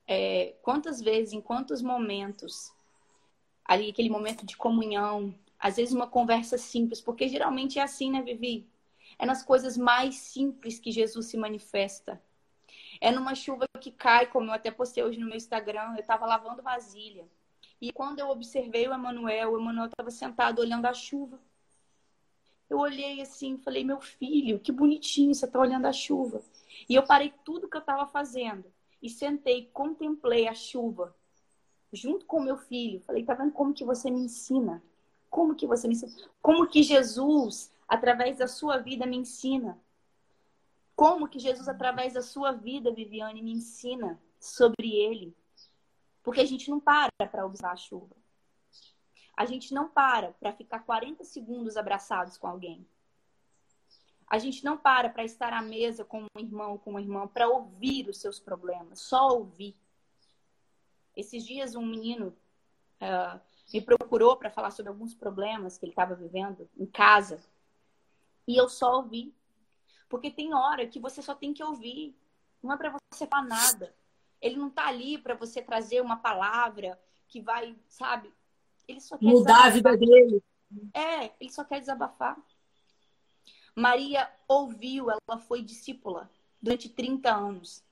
B: é, quantas vezes, em quantos momentos, ali aquele momento de comunhão, às vezes uma conversa simples, porque geralmente é assim, né, Vivi? É nas coisas mais simples que Jesus se manifesta. É numa chuva que cai, como eu até postei hoje no meu Instagram, eu estava lavando vasilha. E quando eu observei o Emanuel, o Emanuel estava sentado olhando a chuva. Eu olhei assim, falei, meu filho, que bonitinho, você está olhando a chuva. E eu parei tudo que eu estava fazendo e sentei, contemplei a chuva junto com meu filho. Falei, tá vendo como que você me ensina? Como que você me ensina? Como que Jesus através da sua vida, me ensina. Como que Jesus, através da sua vida, Viviane, me ensina sobre ele. Porque a gente não para para observar a chuva. A gente não para para ficar 40 segundos abraçados com alguém. A gente não para para estar à mesa com um irmão, com uma irmã, para ouvir os seus problemas, só ouvir. Esses dias, um menino uh, me procurou para falar sobre alguns problemas que ele estava vivendo em casa. E eu só ouvi. Porque tem hora que você só tem que ouvir. Não é para você falar nada. Ele não tá ali para você trazer uma palavra que vai, sabe? Ele só quer
A: mudar desabafar. a vida dele.
B: É, ele só quer desabafar. Maria ouviu, ela foi discípula durante 30 anos.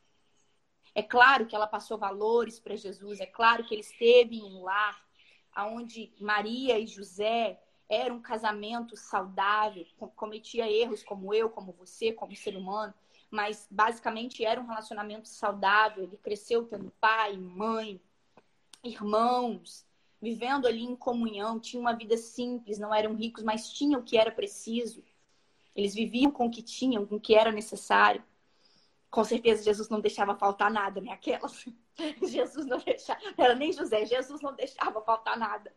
B: É claro que ela passou valores para Jesus, é claro que ele esteve em um lar onde Maria e José era um casamento saudável, cometia erros como eu, como você, como ser humano, mas basicamente era um relacionamento saudável. Ele cresceu tendo pai, mãe, irmãos. vivendo ali em comunhão, tinham uma vida simples, não eram ricos, mas tinham o que era preciso. Eles viviam com o que tinham, com o que era necessário. Com certeza Jesus não deixava faltar nada, né? Aquelas. Jesus não deixava. Era nem José, Jesus não deixava faltar nada.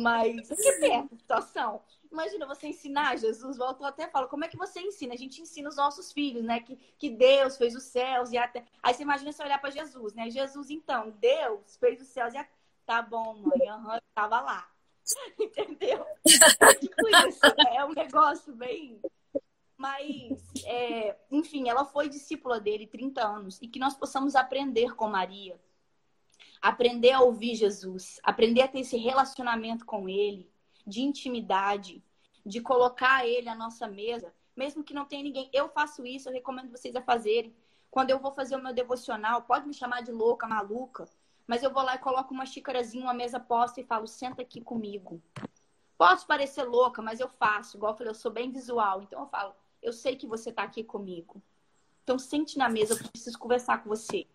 B: Mas que perto a situação. Imagina você ensinar, Jesus voltou até fala, como é que você ensina? A gente ensina os nossos filhos, né? Que, que Deus fez os céus e até. Aí você imagina você olhar para Jesus, né? Jesus, então, Deus fez os céus e até. Tá bom, mãe, uhum, eu tava lá. Entendeu? É tipo isso, né? é um negócio bem. Mas, é, enfim, ela foi discípula dele 30 anos e que nós possamos aprender com Maria, aprender a ouvir Jesus, aprender a ter esse relacionamento com ele, de intimidade, de colocar ele à nossa mesa, mesmo que não tenha ninguém. Eu faço isso, eu recomendo vocês a fazerem. Quando eu vou fazer o meu devocional, pode me chamar de louca, maluca, mas eu vou lá e coloco uma xícarazinha, uma mesa posta e falo: senta aqui comigo. Posso parecer louca, mas eu faço. Igual eu falei, eu sou bem visual. Então eu falo: eu sei que você está aqui comigo. Então sente na mesa, eu preciso conversar com você.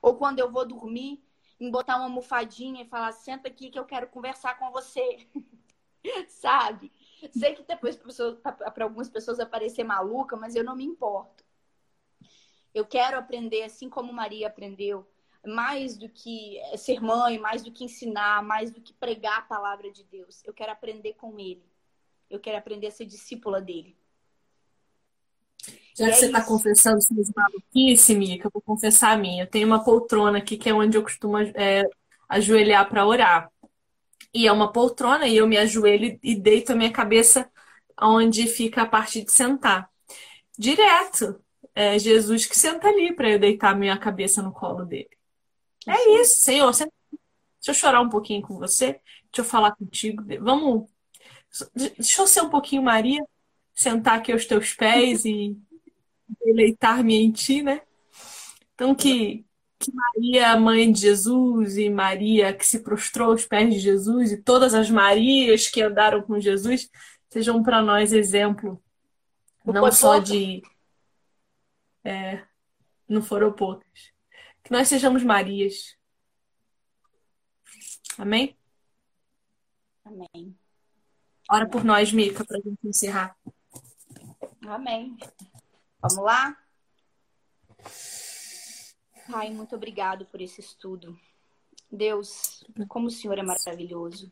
B: Ou quando eu vou dormir, em botar uma almofadinha e falar: senta aqui que eu quero conversar com você. Sabe? Sei que depois para algumas pessoas aparecer maluca, mas eu não me importo. Eu quero aprender assim como Maria aprendeu mais do que ser mãe, mais do que ensinar, mais do que pregar a palavra de Deus. Eu quero aprender com ele. Eu quero aprender a ser discípula dele.
A: Já e que é você está confessando suas maluquice, Mica, eu vou confessar a minha. Eu tenho uma poltrona aqui que é onde eu costumo é, ajoelhar para orar. E é uma poltrona e eu me ajoelho e deito a minha cabeça onde fica a parte de sentar. Direto. É Jesus que senta ali para eu deitar a minha cabeça no colo dele. É isso, Senhor. Deixa eu chorar um pouquinho com você. Deixa eu falar contigo. Vamos. Deixa eu ser um pouquinho Maria, sentar aqui aos teus pés e deleitar-me em ti, né? Então, que, que Maria, mãe de Jesus, e Maria que se prostrou aos pés de Jesus, e todas as Marias que andaram com Jesus, sejam para nós exemplo, não só de. É, não foram poucas que nós sejamos Marias. Amém?
B: Amém.
A: Ora por nós, Mica, para a gente encerrar.
B: Amém. Vamos lá? Pai, muito obrigado por esse estudo. Deus, como o Senhor é maravilhoso.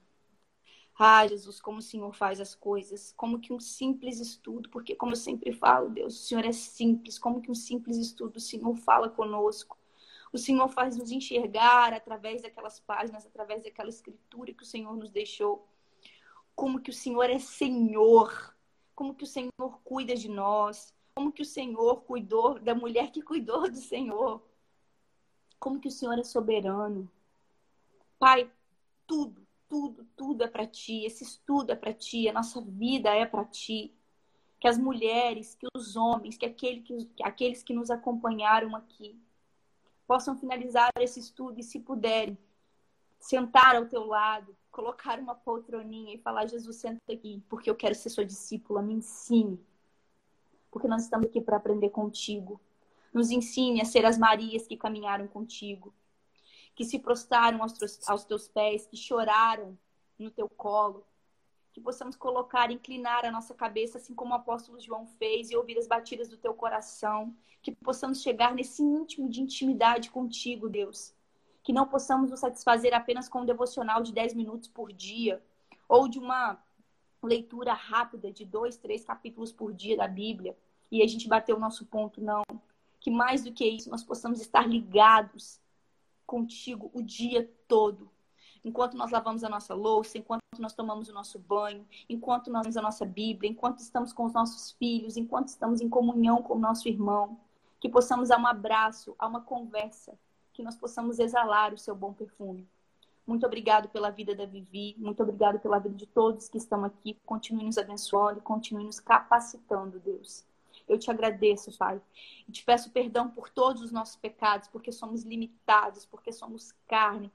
B: Ah, Jesus, como o Senhor faz as coisas, como que um simples estudo, porque como eu sempre falo, Deus, o Senhor é simples, como que um simples estudo o Senhor fala conosco. O Senhor faz nos enxergar através daquelas páginas, através daquela escritura que o Senhor nos deixou. Como que o Senhor é Senhor, como que o Senhor cuida de nós, como que o Senhor cuidou da mulher que cuidou do Senhor. Como que o Senhor é soberano. Pai, tudo, tudo, tudo é para ti. Esse estudo é para ti, a nossa vida é para ti. Que as mulheres, que os homens, que, aquele que aqueles que nos acompanharam aqui possam finalizar esse estudo e, se puderem, sentar ao teu lado, colocar uma poltroninha e falar: Jesus, senta aqui, porque eu quero ser sua discípula, me ensine. Porque nós estamos aqui para aprender contigo. Nos ensine a ser as Marias que caminharam contigo, que se prostraram aos teus, aos teus pés, que choraram no teu colo, que possamos colocar, inclinar a nossa cabeça, assim como o apóstolo João fez, e ouvir as batidas do teu coração, que possamos chegar nesse íntimo de intimidade contigo, Deus. Que não possamos nos satisfazer apenas com um devocional de 10 minutos por dia, ou de uma leitura rápida de dois, três capítulos por dia da Bíblia, e a gente bater o nosso ponto, não. Que mais do que isso, nós possamos estar ligados contigo o dia todo, enquanto nós lavamos a nossa louça, enquanto nós tomamos o nosso banho, enquanto nós lemos a nossa Bíblia, enquanto estamos com os nossos filhos, enquanto estamos em comunhão com o nosso irmão, que possamos dar um abraço, a uma conversa, que nós possamos exalar o seu bom perfume. Muito obrigado pela vida da Vivi, muito obrigado pela vida de todos que estão aqui. Continue nos abençoando, continue nos capacitando, Deus. Eu te agradeço, Pai. E te peço perdão por todos os nossos pecados, porque somos limitados, porque somos carne,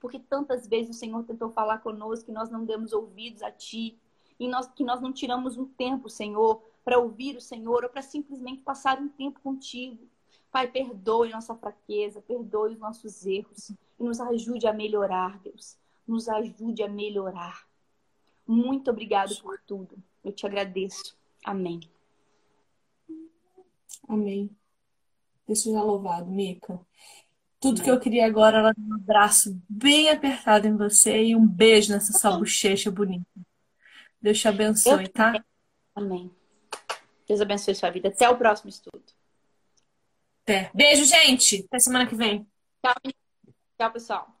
B: porque tantas vezes o Senhor tentou falar conosco que nós não demos ouvidos a Ti, e nós, que nós não tiramos um tempo, Senhor, para ouvir o Senhor ou para simplesmente passar um tempo contigo. Pai, perdoe nossa fraqueza, perdoe os nossos erros e nos ajude a melhorar, Deus. nos ajude a melhorar. Muito obrigado por tudo. Eu te agradeço. Amém.
A: Amém. Deus seja louvado, Mica. Tudo que eu queria agora era um abraço bem apertado em você e um beijo nessa sua bochecha bonita. Deus te abençoe, tá?
B: Amém. Deus abençoe sua vida. Até o próximo estudo.
A: Até. Beijo, gente. Até semana que vem.
B: Tchau, tchau pessoal.